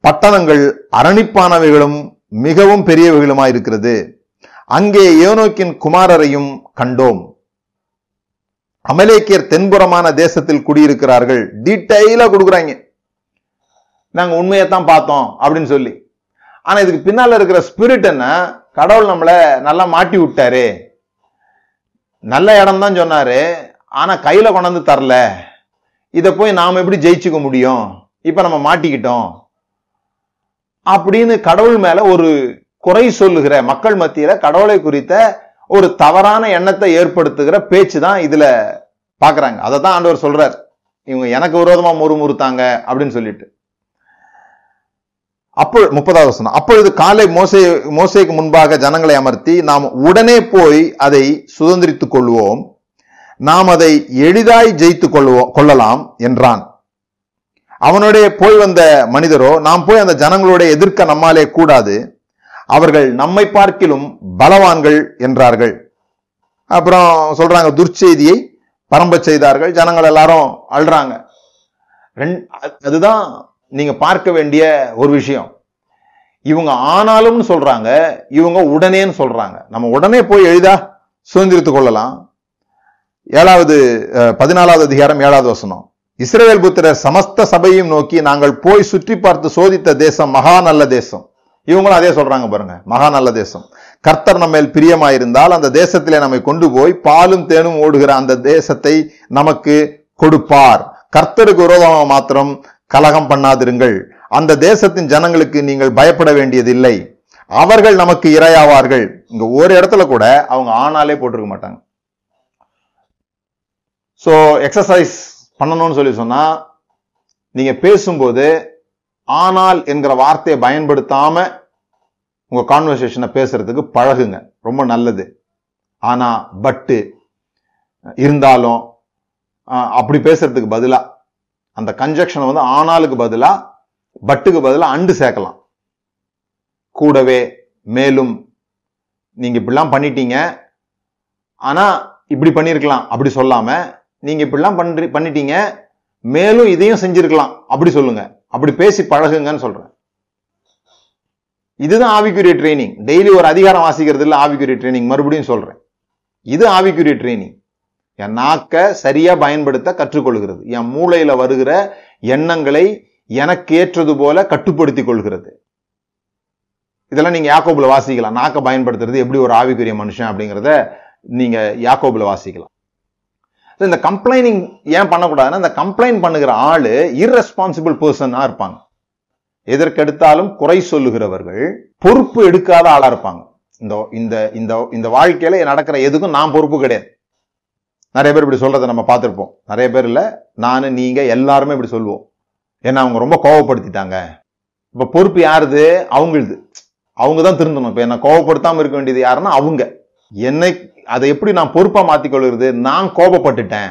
பட்டணங்கள் அரணிப்பானவைகளும் மிகவும் பெரியவைகளுமா இருக்கிறது அங்கே ஏனோக்கின் குமாரரையும் கண்டோம். அமலேக்கியர் தென்புறமான தேசத்தில் குடியிருக்கிறார்கள். டீட்டெயிலா கொடுக்குறாங்க. நாங்க உண்மையைத்தான் பார்த்தோம் அப்படின்னு சொல்லி. ஆனா இதுக்கு பின்னால இருக்கிற ஸ்பிரிட் என்ன? கடவுள் நம்மளை நல்லா மாட்டி விட்டாரு. நல்ல இடம் தான் சொன்னாரு. ஆனா கையில கொண்டாந்து தரல. இதை போய் நாம் எப்படி ஜெயிச்சுக்க முடியும்? இப்ப நம்ம மாட்டிக்கிட்டோம். அப்படின்னு கடவுள் மேல ஒரு குறை சொல்லுகிற மக்கள் மத்தியில கடவுளை குறித்த ஒரு தவறான எண்ணத்தை ஏற்படுத்துகிற பேச்சு தான் இதுல பார்க்குறாங்க அதை தான் ஆண்டவர் சொல்றார். இவங்க எனக்கு விரோதமாக முறுமுறுத்தாங்க அப்படின்னு சொல்லிட்டு. அப்போ முப்பதாவது வசனம். அப்பொழுது காலை மோசை மோசைக்கு முன்பாக ஜனங்களை அமர்த்தி நாம் உடனே போய் அதை சுதந்திரித்துக் கொள்வோம். நாம் அதை எளிதாய் ஜெயித்து கொள்வோம் கொள்ளலாம் என்றான். அவனுடைய போய் வந்த மனிதரோ நாம் போய் அந்த ஜனங்களுடைய எதிர்க்க நம்மாலே கூடாது. அவர்கள் நம்மை பார்க்கிலும் பலவான்கள் என்றார்கள். அப்புறம் சொல்றாங்க துர்ச்செய்தியை பரம்ப செய்தார்கள் ஜனங்கள் எல்லாரும் அழுறாங்க. ரெண்- அதுதான் நீங்க பார்க்க வேண்டிய ஒரு விஷயம். இவங்க ஆனாலும்னு சொல்றாங்க இவங்க உடனேன்னு சொல்றாங்க. நம்ம உடனே போய் எளிதா சுதந்திரித்துக் கொள்ளலாம். ஏழாவது பதினாலாவது அதிகாரம் ஏழாவது வசனம். இஸ்ரவேல் புத்திரர் சமஸ்த சபையும் நோக்கி நாங்கள் போய் சுற்றி பார்த்து சோதித்த தேசம் மகா நல்ல தேசம். இவங்களும் அதே சொல்றாங்க பாருங்க மகா நல்ல தேசம். கர்த்தர் நம்ம மேல் பிரியமாயிருந்தால் அந்த தேசத்திலே நம்மை கொண்டு போய் பாலும் தேனும் ஓடுகிற அந்த தேசத்தை நமக்கு கொடுப்பார். கர்த்தருக்கு விரோதமாக மாத்திரம் கலகம் பண்ணாதிருங்கள். அந்த தேசத்தின் ஜனங்களுக்கு நீங்கள் பயப்பட வேண்டியதில்லை. அவர்கள் நமக்கு இரையாவார்கள். இங்க ஒரு இடத்துல கூட அவங்க ஆனாலே போட்டிருக்க மாட்டாங்க. ஸோ எக்ஸசைஸ் பண்ணணும்னு சொல்லி சொன்னா நீங்க பேசும்போது ஆனால் என்கிற வார்த்தையை பயன்படுத்தாம உங்கள் கான்வர்சேஷனை பேசுகிறதுக்கு பழகுங்க. ரொம்ப நல்லது. ஆனால் பட்டு இருந்தாலும் அப்படி பேசுறதுக்கு பதிலாக அந்த கன்ஜெக்ஷன் வந்து ஆனாலுக்கு பதிலாக பட்டுக்கு பதிலாக அண்டு சேர்க்கலாம். கூடவே மேலும் நீங்கள் இப்படிலாம் பண்ணிட்டீங்க. ஆனால் இப்படி பண்ணிருக்கலாம் அப்படி சொல்லாமல் நீங்கள் இப்படிலாம் பண்ணுறி பண்ணிட்டீங்க. மேலும் இதையும் செஞ்சிருக்கலாம் அப்படி சொல்லுங்க. அப்படி பேசி பழகுங்கன்னு சொல்கிறேன் இதுதான் ஆவிக்குரிய ட்ரைனிங் டெய்லி ஒரு அதிகாரம் வாசிக்கிறது இல்லை ஆவிக்குரிய ட்ரைனிங் மறுபடியும் சொல்கிறேன் இது ஆவிக்குரிய ட்ரைனிங் என் நாக்கை சரியாக பயன்படுத்த கற்றுக்கொள்கிறது. என் மூளையில் வருகிற எண்ணங்களை எனக்கு ஏற்றது போல கட்டுப்படுத்தி கொள்கிறது. இதெல்லாம் நீங்கள் யாக்கோபில் வாசிக்கலாம். நாக்கை பயன்படுத்துறது எப்படி ஒரு ஆவிக்குரிய மனுஷன் அப்படிங்கிறத நீங்கள் யாக்கோபில் வாசிக்கலாம். இந்த கம்ப்ளைனிங் ஏன் பண்ணக்கூடாதுன்னா இந்த கம்ப்ளைண்ட் பண்ணுகிற ஆள் இர்ரெஸ்பான்சிபிள் பர்சனாக இருப்பாங்க. எதற்கெடுத்தாலும் குறை சொல்லுகிறவர்கள் பொறுப்பு எடுக்காத ஆளா இருப்பாங்க. இந்த இந்த இந்த இந்த வாழ்க்கையில நடக்கிற எதுக்கும் நான் பொறுப்பு கிடையாது. நிறைய பேர் இப்படி சொல்றதை நம்ம பார்த்துருப்போம். நிறைய பேர் இல்லை நான் நீங்க எல்லாருமே இப்படி சொல்லுவோம். ஏன்னா அவங்க ரொம்ப கோவப்படுத்திட்டாங்க. இப்ப பொறுப்பு யாருது? அவங்களுது. அவங்க தான் திருந்தணும். இப்போ என்ன கோவப்படுத்தாம இருக்க வேண்டியது யாருன்னா அவங்க. என்னை அதை எப்படி நான் பொறுப்பா மாத்திக்கொள்கிறது நான் கோபப்பட்டுட்டேன்.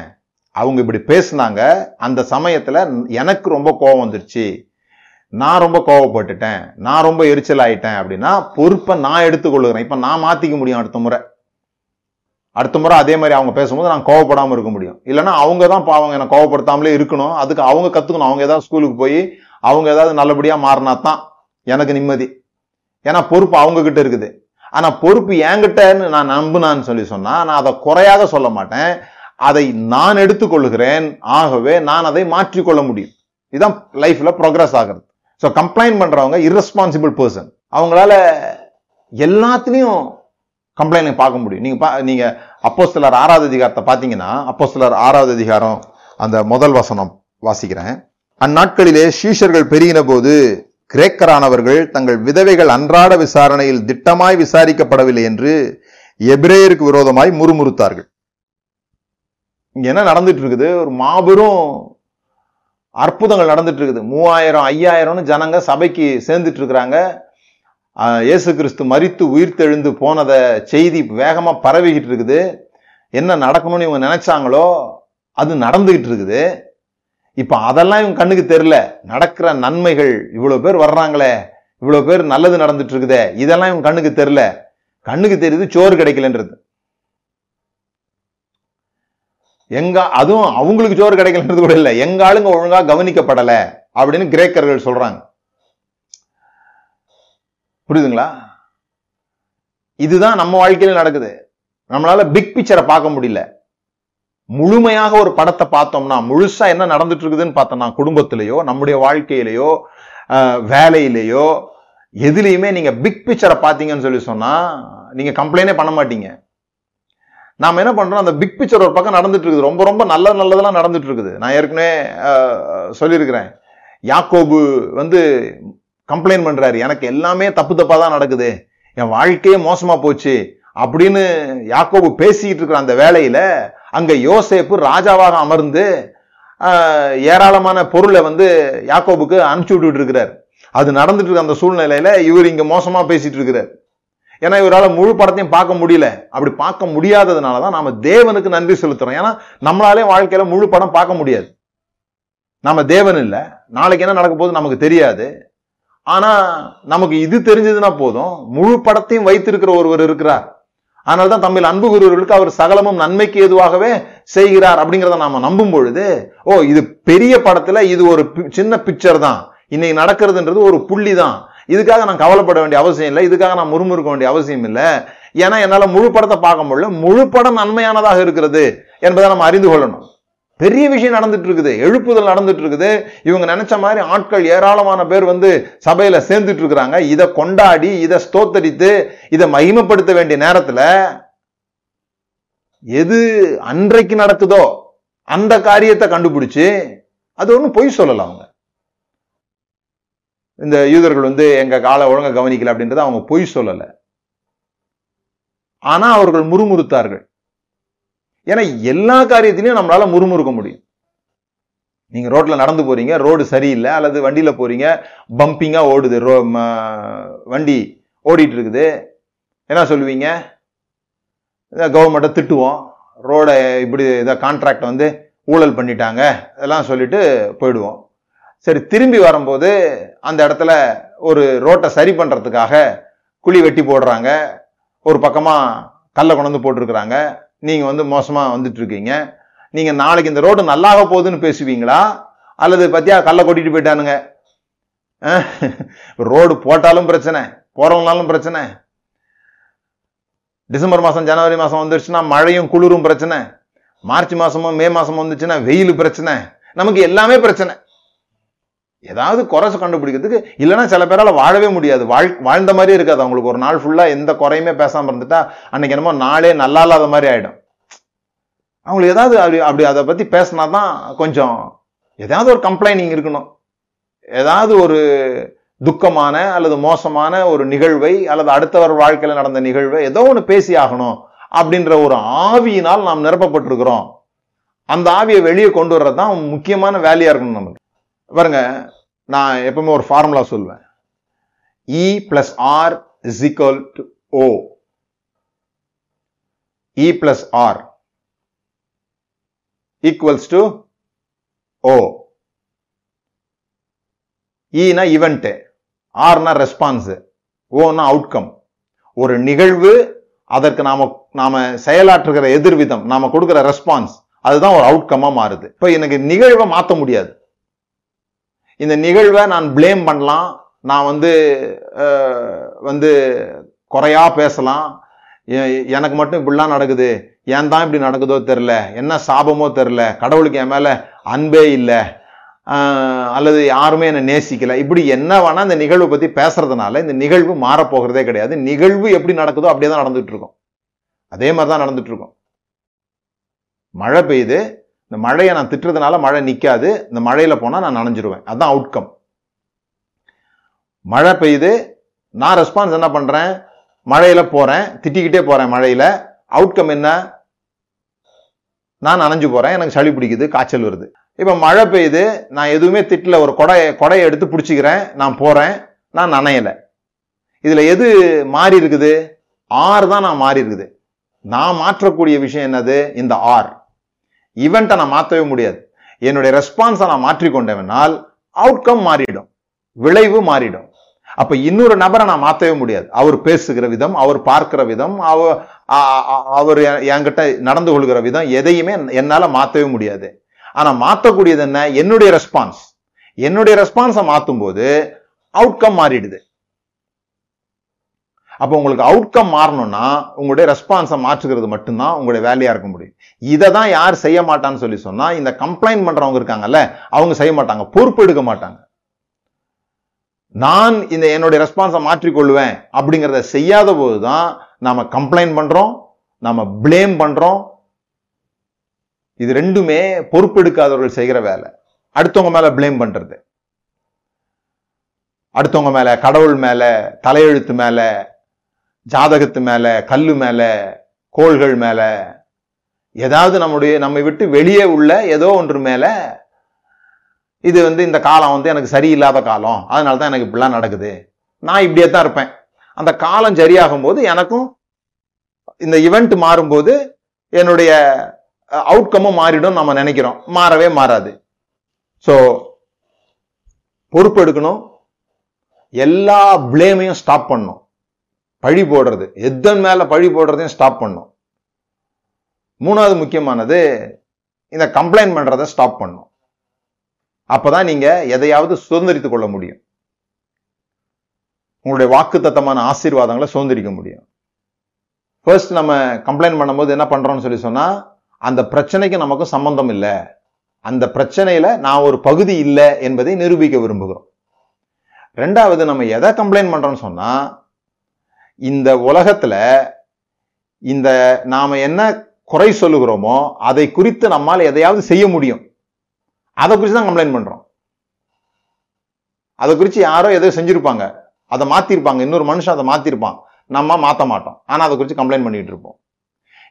அவங்க இப்படி பேசுனாங்க. அந்த சமயத்துல எனக்கு ரொம்ப கோபம் வந்துருச்சு. நான் ரொம்ப கோவப்பட்டுட்டேன் நான் ரொம்ப எரிச்சல் ஆயிட்டேன் அப்படின்னா பொறுப்பை நான் எடுத்துக்கொள்ளுகிறேன் இப்போ நான் மாற்றிக்க முடியும் அடுத்த முறை. அடுத்த முறை அதே மாதிரி அவங்க பேசும்போது நான் கோவப்படாமல் இருக்க முடியும். இல்லைன்னா அவங்க தான் பாவங்க என்ன கோவப்படுத்தாமலே இருக்கணும். அதுக்கு அவங்க கற்றுக்கணும் அவங்க ஏதாவது ஸ்கூலுக்கு போய் அவங்க ஏதாவது நல்லபடியாக மாறினா தான் எனக்கு நிம்மதி. ஏன்னா பொறுப்பு அவங்கக்கிட்ட இருக்குது. ஆனால் பொறுப்பு என்கிட்டன்னு நான் நம்புனான்னு சொல்லி சொன்னால் நான் அதை குறையாக சொல்ல மாட்டேன். அதை நான் எடுத்துக்கொள்கிறேன். ஆகவே நான் அதை மாற்றிக்கொள்ள முடியும். இதுதான் லைஃப்பில் ப்ரோக்ரஸ் ஆகிறது. ஸோ கம்ப்ளைண்ட் பண்ணுறவங்க irresponsible பர்சன் அவங்களால எல்லாத்துலேயும் கம்ப்ளைண்ட் பார்க்க முடியும். நீங்கள் பா- நீங்கள் அப்போ சிலர் ஆறாவது அதிகாரத்தை பார்த்தீங்கன்னா அப்போ சிலர் ஆறாவது அதிகாரம் அந்த முதல் வசனம் வாசிக்கிறேன். அந்நாட்களிலே சீஷர்கள் பெருகின போது கிரேக்கரானவர்கள் தங்கள் விதவைகள் அன்றாட விசாரணையில் திட்டமாய் விசாரிக்கப்படவில்லை என்று எபிரேயருக்கு விரோதமாய் முறுமுறுத்தார்கள். இங்க என்ன நடந்துட்டு இருக்குது? ஒரு மாபெரும் அற்புதங்கள் நடந்துட்டு இருக்குது மூவாயிரம் ஐயாயிரம்னு ஜனங்க சபைக்கு சேர்ந்துட்டு இருக்கிறாங்க இயேசு கிறிஸ்து மரித்து உயிர்த்தெழுந்து போனதை செய்தி வேகமாக பரவிக்கிட்டு இருக்குது என்ன நடக்கணும்னு இவங்க நினைச்சாங்களோ அது நடந்துகிட்டு இருக்குது இப்போ அதெல்லாம் இவங்க கண்ணுக்கு தெரியல. நடக்கிற நன்மைகள் இவ்வளோ பேர் வர்றாங்களே இவ்வளோ பேர் நல்லது நடந்துட்டு இருக்குதே இதெல்லாம் இவங்க கண்ணுக்கு தெரில கண்ணுக்கு தெரியுது சோறு கிடைக்கலன்றது. எங்க அதுவும் அவங்களுக்கு ஜோறு கிடைக்கலன்றது கூட இல்லை. எங்க ஆளுங்க ஒழுங்கா கவனிக்கப்படல அப்படின்னு கிரேக்கர்கள் சொல்றாங்க. புரியுதுங்களா? இதுதான் நம்ம வாழ்க்கையில நடக்குது. நம்மளால பிக் பிக்சரை பார்க்க முடியல. முழுமையாக ஒரு படத்தை பார்த்தோம்னா முழுசா என்ன நடந்துட்டு இருக்குதுன்னு பார்த்தோம்னா குடும்பத்திலேயோ நம்முடைய வாழ்க்கையிலேயோ வேலையிலேயோ எதுலையுமே நீங்க பிக் பிக்சரை பார்த்தீங்கன்னு சொல்லி சொன்னா நீங்க கம்ப்ளைண்டே பண்ண மாட்டீங்க. நாம் என்ன பண்ணுறோம் அந்த பிக் பிக்சர் ஒரு பக்கம் நடந்துட்டு இருக்குது ரொம்ப ரொம்ப நல்ல நல்லதெல்லாம் நடந்துட்டு இருக்குது நான் ஏற்கனவே சொல்லியிருக்கிறேன். யாக்கோபு வந்து கம்ப்ளைண்ட் பண்ணுறாரு எனக்கு எல்லாமே தப்பு தப்பாக தான் நடக்குது. என் வாழ்க்கையே மோசமாக போச்சு அப்படின்னு யாக்கோபு பேசிக்கிட்டு இருக்கிற அந்த வேலையில் அங்கே யோசேப்பு ராஜாவாக அமர்ந்து ஏராளமான பொருளை வந்து யாக்கோபுக்கு அனுப்பிச்சி விட்டுட்டு இருக்கிறார். அது நடந்துட்டு இருக்க அந்த சூழ்நிலையில இவர் இங்க மோசமா பேசிட்டு இருக்கிறார் ஏன்னா இவரால் முழு படத்தையும் பார்க்க முடியல. அப்படி பார்க்க முடியாததுனால தான் நாம் தேவனுக்கு நன்றி செலுத்துகிறோம் ஏன்னா நம்மளாலே வாழ்க்கையில் முழு படம் பார்க்க முடியாது. நம்ம தேவன் இல்லை. நாளைக்கு என்ன நடக்க போகுது நமக்கு தெரியாது. ஆனால் நமக்கு இது தெரிஞ்சதுன்னா போதும். முழு படத்தையும் வைத்திருக்கிற ஒருவர் இருக்கிறார். அதனால தான் தமிழ் அன்பு குருவர்களுக்கு அவர் சகலமும் நன்மைக்கு ஏதுவாகவே செய்கிறார் அப்படிங்கிறத நாம நம்பும் பொழுது ஓ இது பெரிய படத்துல இது ஒரு பி- சின்ன பிக்சர் தான். இன்னைக்கு நடக்கிறதுன்றது ஒரு புள்ளி தான் இதுக்காக நான் கவலைப்பட வேண்டிய அவசியம் இல்லை. இதுக்காக நான் முறுமுறுக்க வேண்டிய அவசியம் இல்லை. ஏன்னா என்னால் முழு படத்தை பார்க்க முடியல. முழு படம் நன்மையானதாக இருக்கிறது என்பதை நம்ம அறிந்து கொள்ளணும். பெரிய விஷயம் நடந்துட்டு இருக்குது. எழுப்புதல் நடந்துட்டு இருக்குது. இவங்க நினைச்ச மாதிரி ஆட்கள் ஏராளமான பேர் வந்து சபையில சேர்ந்துட்டு இருக்கிறாங்க. இதை கொண்டாடி இதை ஸ்தோத்தரித்து இதை மகிமைப்படுத்த வேண்டிய நேரத்துல எது அன்றைக்கு நடக்குதோ அந்த காரியத்தை கண்டுபிடிச்சு அது ஒன்றும் பொய் சொல்லலாம் அவங்க. இந்த யூதர்கள் வந்து எங்கள் காலை ஒழுங்காக கவனிக்கல அப்படின்றத அவங்க பொய் சொல்லலை. ஆனால் அவர்கள் முறுமுறுத்தார்கள். ஏன்னா எல்லா காரியத்திலையும் நம்மளால் முறுமுறுக்க முடியும். நீங்கள் ரோட்டில் நடந்து போகிறீங்க ரோடு சரியில்லை அல்லது வண்டியில் போகிறீங்க பம்பிங்காக ஓடுது ரோ ம- வண்டி ஓடிட்டு இருக்குது. என்ன சொல்லுவீங்க? கவர்மெண்ட்டை திட்டுவோம். ரோடை இப்படி இதை கான்ட்ராக்ட் வந்து ஊழல் பண்ணிட்டாங்க இதெல்லாம் சொல்லிட்டு போயிடுவோம். சரி திரும்பி வரும்போது அந்த இடத்துல ஒரு ரோட்டை சரி பண்ணுறதுக்காக குழி வெட்டி போடுறாங்க. ஒரு பக்கமாக கல்லை கொண்டு வந்து போட்டிருக்கிறாங்க. நீங்கள் வந்து மோசமாக வந்துட்டுருக்கீங்க. நீங்கள் நாளைக்கு இந்த ரோடு நல்லாக போகுதுன்னு பேசுவீங்களா? அல்லது பத்தியா கல்லை கொட்டிட்டு போயிட்டானுங்க? ரோடு போட்டாலும் பிரச்சனை போகிறவங்களாலும் பிரச்சனை. டிசம்பர் மாதம் ஜனவரி மாதம் வந்துருச்சுன்னா மழையும் குளிரும் பிரச்சனை. மார்ச் மாதமும் மே மாதமும் வந்துச்சுன்னா வெயில் பிரச்சனை. நமக்கு எல்லாமே பிரச்சனை. ஏதாவது குறைச்சு கண்டுபிடிக்கிறதுக்கு இல்லைன்னா சில பேரால் வாழவே முடியாது. வாழ் வாழ்ந்த மாதிரி இருக்காது. அவங்களுக்கு ஒரு நாள் ஃபுல்லாக எந்த குறையுமே பேசாமல் இருந்துட்டா அன்னைக்கு என்னமோ நாளே நல்லா இல்லாத மாதிரி ஆகிடும் அவங்களுக்கு ஏதாவது அப்படி அப்படி அதை பற்றி பேசினா தான் கொஞ்சம் ஏதாவது ஒரு கம்ப்ளைனிங் இருக்கணும். ஏதாவது ஒரு துக்கமான அல்லது மோசமான ஒரு நிகழ்வை அல்லது அடுத்தவர் வாழ்க்கையில் நடந்த நிகழ்வை ஏதோ ஒன்று பேசி ஆகணும் அப்படின்ற ஒரு ஆவியினால் நாம் நிரப்பப்பட்டிருக்கிறோம். அந்த ஆவியை வெளியே கொண்டு வர்றது தான் முக்கியமான வேலையாக இருக்கணும் நமக்கு. பாருங்க நான் எப்பவுமே ஒரு ஃபார்முலா சொல்லுவேன் E plus R is equal to O E plus R equals to O இனா event ஆர்னா ரெஸ்பான்ஸ் ஓனா அவுட்கம் ஒரு நிகழ்வு அதற்கு நாம நாம செயலாற்றுகிற எதிர்விதம் நாம கொடுக்கிற ரெஸ்பான்ஸ் அதுதான் ஒரு அவுட்கமா மாறுது. இப்ப எனக்கு நிகழ்வை மாற்ற முடியாது. இந்த நிகழ்வை நான் ப்ளேம் பண்ணலாம். நான் வந்து வந்து குறையா பேசலாம். எனக்கு மட்டும் இப்படிலாம் நடக்குது. ஏன் தான் இப்படி நடக்குதோ தெரில என்ன சாபமோ தெரில கடவுளுக்கு என் மேலே அன்பே இல்லை. அல்லது யாருமே என்னை நேசிக்கலை. இப்படி என்ன வேணால் இந்த நிகழ்வை பற்றி பேசுறதுனால இந்த நிகழ்வு மாறப்போகிறதே கிடையாது. நிகழ்வு எப்படி நடக்குதோ அப்படியே தான் நடந்துட்டு அதே மாதிரி தான் நடந்துட்டு மழை பெய்யுது. இந்த மழையை நான் திட்டுறதுனால மழை நிற்காது இந்த மழையில் போனால் நான் நனைஞ்சிருவேன். அதுதான் அவுட்கம் மழை பெய்யுது நான் ரெஸ்பான்ஸ் என்ன பண்ணுறேன் மழையில் போகிறேன் திட்டிக்கிட்டே போகிறேன் மழையில். அவுட்கம் என்ன? நான் நனைஞ்சு போகிறேன் எனக்கு சளி பிடிக்குது காய்ச்சல் வருது. இப்போ மழை பெய்யுது நான் எதுவுமே திட்டல ஒரு கொடையை கொடையை எடுத்து பிடிச்சிக்கிறேன் நான் போகிறேன் நான் நனையலை. இதில் எது மாறி இருக்குது? ஆறு தான் நான் மாறி இருக்குது. நான் மாற்றக்கூடிய விஷயம் என்னது? இந்த ஆர் ஈவெண்ட்டை நான் மாற்றவே முடியாது. என்னுடைய ரெஸ்பான்ஸை நான் மாற்றிக்கொண்டவனால் அவுட்கம் மாறிடும். விளைவு மாறிடும். அப்ப இன்னொரு நபரை நான் மாற்றவே முடியாது. அவர் பேசுகிற விதம் அவர் பார்க்கிற விதம் அவ அவர் என்கிட்ட நடந்து கொள்கிற விதம் எதையுமே என்னால் மாற்றவே முடியாது. ஆனால் மாற்றக்கூடியது என்ன? என்னுடைய ரெஸ்பான்ஸ் என்னுடைய ரெஸ்பான்ஸை மாற்றும் போது அவுட்கம் மாறிடுது. அப்போ உங்களுக்கு அவுட்கம் மாறணும்னா உங்களுடைய ரெஸ்பான்ஸை மாற்றுகிறது மட்டும்தான் உங்களுடைய வேலையாக இருக்க முடியும். இதை தான் யார் செய்ய மாட்டான்னு சொல்லி சொன்னால் இந்த கம்ப்ளைண்ட் பண்ணுறவங்க இருக்காங்கல்ல அவங்க செய்ய மாட்டாங்க. பொறுப்பு எடுக்க மாட்டாங்க. நான் இந்த என்னுடைய ரெஸ்பான்ஸை மாற்றிக்கொள்வேன் அப்படிங்கிறத செய்யாத போது தான் நாம கம்ப்ளைண்ட் பண்ணுறோம் நாம ப்ளேம் பண்ணுறோம் இது ரெண்டுமே பொறுப்பெடுக்காதவர்கள் செய்கிற வேலை. அடுத்தவங்க மேலே ப்ளேம் பண்றது. அடுத்தவங்க மேலே கடவுள் மேலே தலையெழுத்து மேலே ஜாதகத்து மேல கல்லு மேல கோள்கள் மேல ஏதாவது நம்முடைய நம்மை விட்டு வெளியே உள்ள ஏதோ ஒன்று மேல இது வந்து இந்த காலம் வந்து எனக்கு சரியில்லாத காலம். அதனால தான் எனக்கு இப்படிலாம் நடக்குது. நான் இப்படியே தான் இருப்பேன். அந்த காலம் சரியாகும் போது எனக்கும் இந்த இவெண்ட் மாறும்போது என்னுடைய அவுட்கமும் மாறிடும் நம்ம நினைக்கிறோம். மாறவே மாறாது. ஸோ பொறுப்பு எடுக்கணும். எல்லா பிளேமையும் ஸ்டாப் பண்ணும் பழி போடுறது. எதன் மேல பழி போடுறதையும் ஸ்டாப் பண்ணும். மூணாவது முக்கியமானது இந்த கம்ப்ளைண்ட் பண்றதை ஸ்டாப் பண்ணும். அப்பதான் நீங்க எதையாவது சுதந்திரித்துக் கொள்ள முடியும். உங்களுடைய வாக்குத்தத்தமான ஆசீர்வாதங்களை சுதந்திரிக்க முடியும். ஃபர்ஸ்ட் நம்ம கம்ப்ளைண்ட் பண்ணும்போது என்ன பண்றோம்னு சொல்லி சொன்னா அந்த பிரச்சனைக்கு நமக்கும் சம்பந்தம் இல்லை. அந்த பிரச்சனையில நான் ஒரு பகுதி இல்லை என்பதை நிரூபிக்க விரும்புகிறோம். ரெண்டாவது நம்ம எதை கம்ப்ளைண்ட் பண்றோம்னு சொன்னா இந்த உலகத்துல இந்த நாம என்ன குறை சொல்லுகிறோமோ அதை குறித்து நம்மால் எதையாவது செய்ய முடியும். அதை குறித்து தான் கம்ப்ளைண்ட் பண்றோம். அதை குறித்து யாரோ எதோ செஞ்சிருப்பாங்க. அதை மாத்திருப்பாங்க. இன்னொரு மனுஷன் அதை மாத்திருப்பான். நம்ம மாத்த மாட்டோம். ஆனா அதை குறித்து கம்ப்ளைண்ட் பண்ணிட்டு இருப்போம்.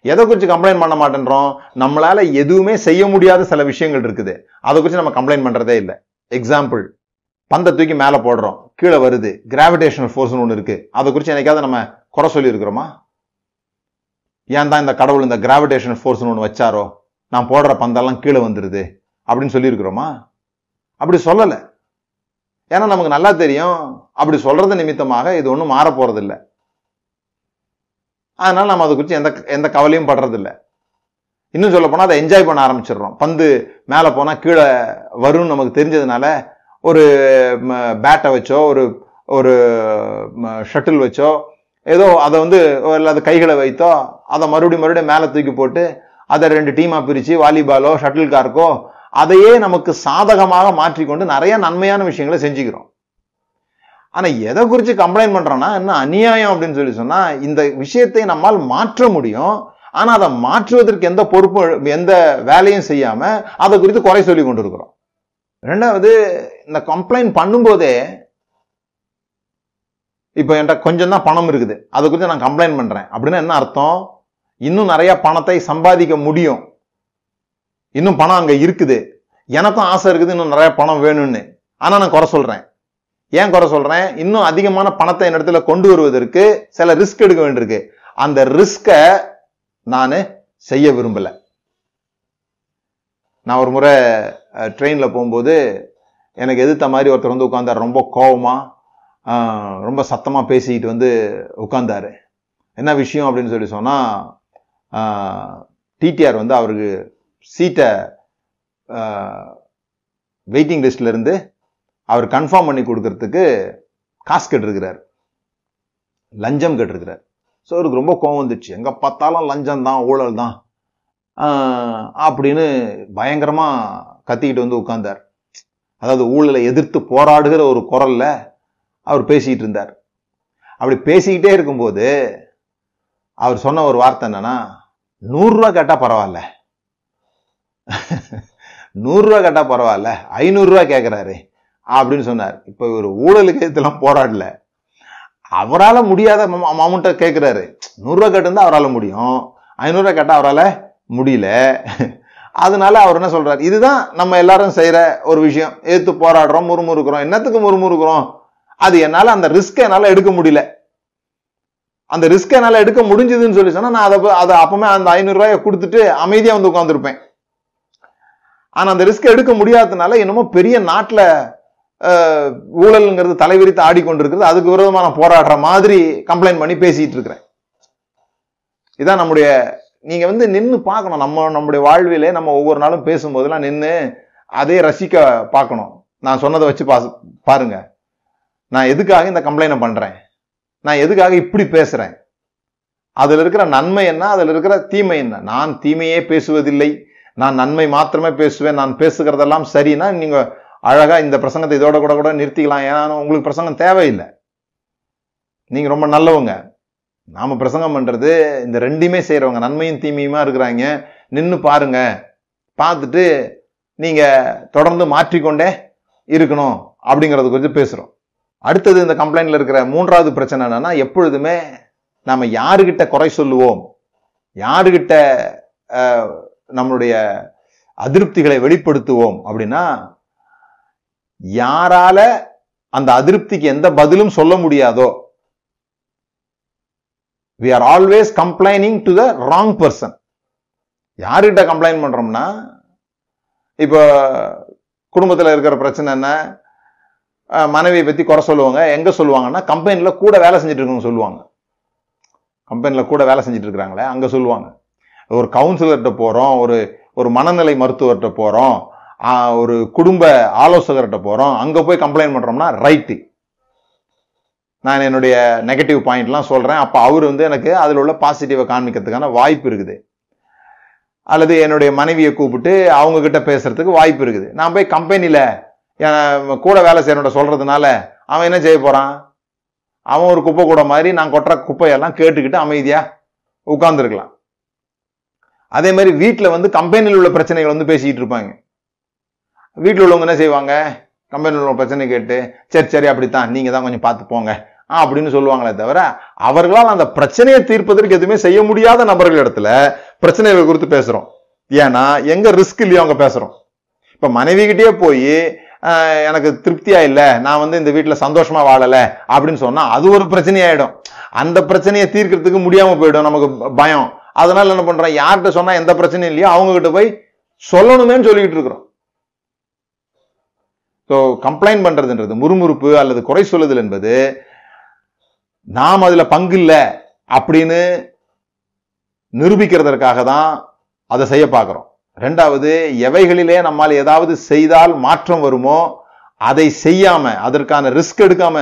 எதை குறித்து கம்ப்ளைண்ட் பண்ண மாட்டேன்றோம்? நம்மளால எதுவுமே செய்ய முடியாத சில விஷயங்கள் இருக்குது. அதை குறித்து நம்ம கம்ப்ளைண்ட் பண்றதே இல்லை. எக்ஸாம்பிள் பந்தை தூக்கி மேலே போடுறோம். கீழே வருது. கிராவிடேஷனல் ஃபோர்ஸ்னு ஒன்று இருக்கு. அதை குறித்து என்னைக்காவது நம்ம குறை சொல்லியிருக்கிறோமா? ஏன் தான் இந்த கடவுள் இந்த கிராவிடேஷனல் ஃபோர்ஸ்னு ஒன்று வச்சாரோ? நான் போடுற பந்தெல்லாம் கீழே வந்துடுது அப்படின்னு சொல்லியிருக்கிறோமா? அப்படி சொல்லலை. ஏன்னா நமக்கு நல்லா தெரியும். அப்படி சொல்றது நிமித்தமாக இது ஒன்றும் மாற போறதில்லை. அதனால நம்ம அதை குறித்து எந்த எந்த கவலையும் படுறதில்ல. இன்னும் சொல்ல போனால் அதை என்ஜாய் பண்ண ஆரம்பிச்சிடுறோம். பந்து மேலே போனால் கீழே வரும்னு நமக்கு தெரிஞ்சதுனால ஒரு பேட்டை வச்சோ ஒரு ஒரு ஷட்டில் வச்சோ ஏதோ அதை வந்து இல்லாத கைகளை வைத்தோ அதை மறுபடியும் மறுபடியும் மேலே தூக்கி போட்டு அதை ரெண்டு டீமாக பிரித்து வாலிபாலோ ஷட்டில் கார்க்கோ அதையே நமக்கு சாதகமாக மாற்றிக்கொண்டு நிறைய நன்மையான விஷயங்களை செஞ்சுக்கிறோம். ஆனால் எதை குறித்து கம்ப்ளைண்ட் பண்ணுறோன்னா என்ன அநியாயம் அப்படின்னு சொல்லி சொன்னால் இந்த விஷயத்தை நம்மால் மாற்ற முடியும். ஆனால் அதை மாற்றுவதற்கு எந்த பொறுப்பும் எந்த வேலையும் செய்யாமல் அதை குறித்து குறை சொல்லி கொண்டிருக்கிறோம். ரெண்டாவது இந்த கம்ப்ளைண்ட் பண்ணும்போதே இப்போ என்கிட்ட கொஞ்சம் தான் பணம் இருக்குது. அதை குறித்து நான் கம்ப்ளைண்ட் பண்றேன். அப்படின்னா என்ன அர்த்தம்? இன்னும் நிறைய பணத்தை சம்பாதிக்க முடியும். இன்னும் பணம் அங்கே இருக்குது. எனக்கும் ஆசை இருக்குது இன்னும் நிறைய பணம் வேணும்னு. ஆனால் நான் குறை சொல்கிறேன் ஏன் குறை சொல்றேன்? இன்னும் அதிகமான பணத்தை என் இடத்துல கொண்டு வருவதற்கு சில ரிஸ்க் எடுக்க வேண்டியிருக்கு. அந்த ரிஸ்கை நான் செய்ய விரும்பலை. நான் ஒரு முறை ட்ரெயினில் போகும்போது எனக்கு எதிர்த்த மாதிரி ஒருத்தர் வந்து உட்காந்தார் ரொம்ப கோபமாக ரொம்ப சத்தமாக பேசிக்கிட்டு வந்து உட்காந்தார் என்ன விஷயம் அப்படின்னு சொல்லி சொன்னால் டிடிஆர் வந்து அவருக்கு சீட்டை வெயிட்டிங் லிஸ்ட்லேருந்து அவர் கன்ஃபார்ம் பண்ணி கொடுக்கறதுக்கு காசு கேட்டிருக்கிறார். லஞ்சம் கேட்டிருக்கிறார். ஸோ அவருக்கு ரொம்ப கோவம் வந்துச்சு. எங்கே பார்த்தாலும் லஞ்சம் தான் ஊழல் தான் அப்படின்னு பயங்கரமாக கத்திக்கிட்டு வந்து உட்காந்தார் அதாவது ஊழலை எதிர்த்து போராடுகிற ஒரு குரல்ல அவர் பேசிக்கிட்டு இருந்தார். அப்படி பேசிக்கிட்டே இருக்கும்போது அவர் சொன்ன ஒரு வார்த்தை என்னன்னா நூறுரூவா கேட்டால் பரவாயில்ல. நூறுரூவா கேட்டால் பரவாயில்ல. ஐநூறுரூவா கேட்குறாரு அப்படின்னு சொன்னார். இப்போ இவர் ஊழலுக்கு இதெல்லாம் போராடல. அவரால் முடியாத அமௌண்ட்டை கேட்குறாரு நூறுரூவா கேட்டிருந்தா அவரால் முடியும். ஐநூறுரூவா கேட்டால் அவரால் முடியல. அதனால அவர் என்ன சொல்றாரு? இதுதான் நம்ம எல்லாரும் செய்யற ஒரு விஷயம். ஏத்து போராடுறோம் முறுமுறுக்கிறோம். என்னத்துக்கு முறுமுறுக்கிறோம்? அது என்னால அந்த ரிஸ்க் என்னால எடுக்க முடியல. அந்த ரிஸ்க் என்னால எடுக்க முடிஞ்சதுன்னு சொல்லி சொன்னா நான் அதை அதை அப்பவுமே அந்த ஐநூறுரூவாயை கொடுத்துட்டு அமைதியா வந்து உட்காந்துருப்பேன் ஆனா அந்த ரிஸ்க் எடுக்க முடியாததுனால என்னமோ பெரிய நாட்டில் ஊழல்ங்கிறது தலைவிரித்து ஆடிக்கொண்டிருக்கிறது. அதுக்கு விரோதமான நான் போராடுற மாதிரி கம்ப்ளைண்ட் பண்ணி பேசிட்டு இருக்கிறேன். இதான் நம்முடைய நீங்க வந்து நின்று பார்க்கணும். நம்ம நம்முடைய வாழ்விலே நம்ம ஒவ்வொரு நாளும் பேசும்போதெல்லாம் நின்று அதே ரசிக்க பார்க்கணும். நான் சொன்னதை வச்சு பா பாருங்க. நான் எதுக்காக இந்த கம்ப்ளைண்ட் பண்றேன்? நான் எதுக்காக இப்படி பேசுறேன்? அதில் இருக்கிற நன்மை என்ன? அதில் இருக்கிற தீமை என்ன? நான் தீமையே பேசுவதில்லை. நான் நன்மை மாத்திரமே பேசுவேன். நான் பேசுகிறதெல்லாம் சரின்னா நீங்கள் அழகாக இந்த பிரசங்கத்தை இதோட கூட கூட நிறுத்திக்கலாம். ஏன்னா உங்களுக்கு பிரசங்கம் தேவையில்லை. நீங்கள் ரொம்ப நல்லவங்க. நாம் பிரசங்கம் பண்ணுறது இந்த ரெண்டுமே செய்கிறவங்க நன்மையும் தீமையுமா இருக்கிறாங்க நின்று பாருங்க. பார்த்துட்டு நீங்கள் தொடர்ந்து மாற்றிக்கொண்டே இருக்கணும் அப்படிங்கிறது குறித்து பேசுகிறோம் அடுத்தது இந்த கம்ப்ளைண்ட்ல இருக்கிற மூன்றாவது பிரச்சனை என்னன்னா எப்பொழுதுமே நாம் யாருக்கிட்ட குறை சொல்லுவோம் யாருக்கிட்ட நம்மளுடைய அதிருப்திகளை வெளிப்படுத்துவோம் அப்படின்னா யாரால அந்த அதிருப்திக்கு எந்த பதிலும் சொல்ல முடியாதோ we are always complaining to the wrong person யார்கிட்ட கம்ப்ளைண்ட் பண்ணுறோம்னா இப்போ குடும்பத்தில் இருக்கிற பிரச்சனை என்ன? மனைவியை பற்றி குறை சொல்லுவாங்க. எங்கே சொல்லுவாங்கன்னா கம்பெனியில் கூட வேலை செஞ்சுட்டு இருக்கவங்க சொல்லுவாங்க. கம்பெனியில் கூட வேலை செஞ்சுட்டு இருக்கிறாங்களே அங்கே சொல்லுவாங்க. ஒரு கவுன்சிலர்கிட்ட போகிறோம் ஒரு ஒரு மனநிலை மருத்துவர்கிட்ட போகிறோம் ஒரு குடும்ப ஆலோசகர்கிட்ட போகிறோம் அங்கே போய் கம்ப்ளைண்ட் பண்ணுறோம்னா ரைட்டு நான் என்னுடைய நெகட்டிவ் பாயிண்ட்லாம் சொல்கிறேன் அப்போ அவர் வந்து எனக்கு அதில் உள்ள பாசிட்டிவை காண்பிக்கிறதுக்கான வாய்ப்பு இருக்குது. அல்லது என்னுடைய மனைவியை கூப்பிட்டு அவங்கக்கிட்ட பேசுகிறதுக்கு வாய்ப்பு இருக்குது. நான் போய் கம்பெனியில கூட வேலை செய்யறோட சொல்கிறதுனால அவன் என்ன செய்ய போகிறான் அவன் ஒரு குப்பை கூட மாதிரி நான் கொட்டுற குப்பையெல்லாம் கேட்டுக்கிட்டு அமைதியாக உட்காந்துருக்கலாம் அதே மாதிரி வீட்டில் வந்து கம்பெனியில் உள்ள பிரச்சனைகள் வந்து பேசிக்கிட்டு இருப்பாங்க. வீட்டில் உள்ளவங்க என்ன செய்வாங்க? கம்பெனியில் பிரச்சனை கேட்டு சரி சரி அப்படித்தான். நீங்கள் தான் கொஞ்சம் பார்த்து போங்க. ஆ, அப்படின்னு சொல்லுவாங்களே தவிர அவர்களால் அந்த பிரச்சனையை தீர்ப்பதற்கு எதுவுமே செய்ய முடியாத நபர்கள் இடத்துல பிரச்சனைகள் குறித்து பேசுகிறோம் ஏன்னா எங்கே ரிஸ்க் இல்லையோ அங்கே பேசுகிறோம் இப்போ மனைவி போய் எனக்கு திருப்தியா இல்லை. நான் வந்து இந்த வீட்டில் சந்தோஷமா வாழலை. அப்படின்னு சொன்னால் அது ஒரு பிரச்சனையாயிடும். அந்த பிரச்சனையை தீர்க்கிறதுக்கு முடியாமல் போயிடும் நமக்கு பயம். அதனால என்ன பண்ணுறோம் யார்கிட்ட சொன்னால் எந்த பிரச்சனையும் இல்லையோ அவங்ககிட்ட போய் சொல்லணுமேன்னு சொல்லிக்கிட்டு இருக்கிறோம். ஸோ கம்ப்ளைண்ட் பண்ணுறதுன்றது முறுமுறுப்பு அல்லது குறை சொல்லுதல் என்பது நாம் அதில் பங்கு இல்லை அப்படின்னு நிரூபிக்கிறதற்காக தான் அதை செய்ய பார்க்குறோம். ரெண்டாவது எவைகளிலே நம்மால் ஏதாவது செய்தால் மாற்றம் வருமோ அதை செய்யாம அதற்கான ரிஸ்க் எடுக்காம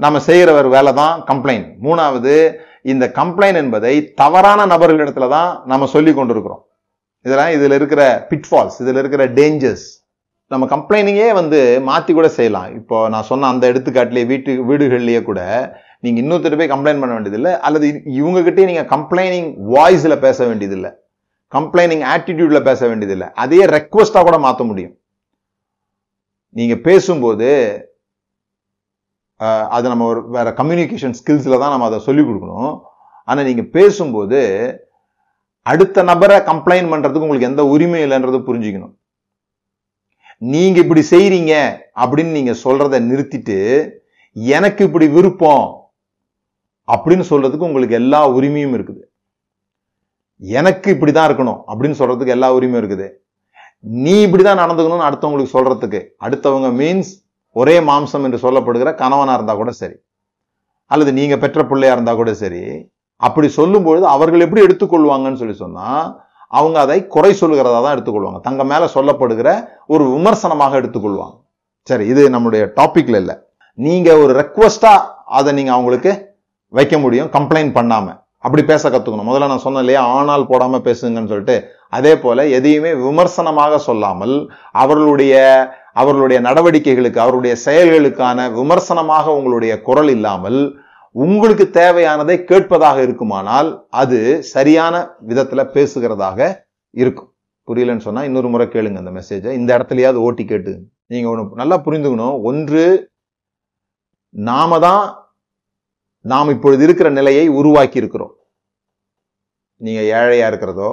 நம்ம செய்கிற ஒரு வேலை தான் கம்ப்ளைண்ட் மூணாவது இந்த கம்ப்ளைண்ட் என்பதை தவறான நபர்களிடத்துல தான் நம்ம சொல்லி கொண்டிருக்கிறோம். இதெல்லாம் இதில் இருக்கிற பிட்ஃபால்ஸ் இதில் இருக்கிற டேஞ்சர்ஸ் நம்ம கம்ப்ளைனிங்கே வந்து மாற்றி கூட செய்யலாம். இப்போ நான் சொன்ன அந்த எடுத்துக்காட்டிலேயே வீட்டு வீடுகள்லேயே கூட நீங்கள் இன்னொருத்தர் போய் கம்ப்ளைண்ட் பண்ண வேண்டியதில்லை அல்லது இவங்க நீங்கள் கம்ப்ளைனிங் வாய்ஸில் பேச வேண்டியதில்லை கம்ப்ளைனிங் ஆட்டிடியூடில் பேச வேண்டியதில்லை அதையே ரெக்வஸ்ட்டாக கூட மாற்ற முடியும். நீங்கள் பேசும்போது அது நம்ம ஒரு வேறு கம்யூனிகேஷன் ஸ்கில்ஸில் தான் நம்ம அதை சொல்லிக் கொடுக்கணும். ஆனால் நீங்கள் பேசும்போது அடுத்த நபரை கம்ப்ளைண்ட் பண்ணுறதுக்கு உங்களுக்கு எந்த உரிமை இல்லைன்றது புரிஞ்சுக்கணும். நீங்க இப்படி செய்றீங்க அப்படின்னு நீங்க சொல்றத நிறுத்திட்டு எனக்கு இப்படி விருப்பம் அப்படின்னு சொல்றதுக்கு உங்களுக்கு எல்லா உரிமையும் இருக்குது. எனக்கு இப்படிதான் இருக்கணும் அப்படின்னு சொல்றதுக்கு எல்லா உரிமையும் இருக்குது. நீ இப்படிதான் நடந்துக்கணும்னு அடுத்தவங்களுக்கு சொல்றதுக்கு அடுத்தவங்க மீன்ஸ் ஒரே மாம்சம் என்று சொல்லப்படுகிற கணவனா இருந்தா கூட சரி. அல்லது நீங்க பெற்ற பிள்ளையா இருந்தா கூட சரி. அப்படி சொல்லும்பொழுது அவர்கள் எப்படி எடுத்துக்கொள்வாங்கன்னு சொல்லி சொன்னா அவங்க அதை குறை சொல்லுகிறதா தான் எடுத்துக்கொள்வாங்க. தங்க மேலே சொல்லப்படுகிற ஒரு விமர்சனமாக எடுத்துக்கொள்வாங்க. சரி இது நம்முடைய டாப்பிக்கில் இல்லை. நீங்கள் ஒரு ரெக்வஸ்ட்டாக அதை நீங்கள் அவங்களுக்கு வைக்க முடியும் கம்ப்ளைண்ட் பண்ணாமல் அப்படி பேச கற்றுக்கணும் முதல்ல நான் சொன்னேன் இல்லையா ஆனால் போடாமல் பேசுங்கன்னு சொல்லிட்டு. அதே போல் எதையுமே விமர்சனமாக சொல்லாமல் அவர்களுடைய அவர்களுடைய நடவடிக்கைகளுக்கு அவருடைய செயல்களுக்கான விமர்சனமாக உங்களுடைய குரல் இல்லாமல் உங்களுக்கு தேவையானதை கேட்பதாக இருக்குமானால் அது சரியான விதத்தில் பேசுகிறதாக இருக்கும். புரியலன்னு சொன்னால் இன்னொரு முறை கேளுங்க அந்த மெசேஜை இந்த இடத்துலையாவது ஓட்டி கேட்டு நீங்கள் ஒன்று நல்லா புரிந்துக்கணும். ஒன்று நாம தான் நாம் இப்பொழுது இருக்கிற நிலையை உருவாக்கி இருக்கிறோம் நீங்கள் ஏழையாக இருக்கிறதோ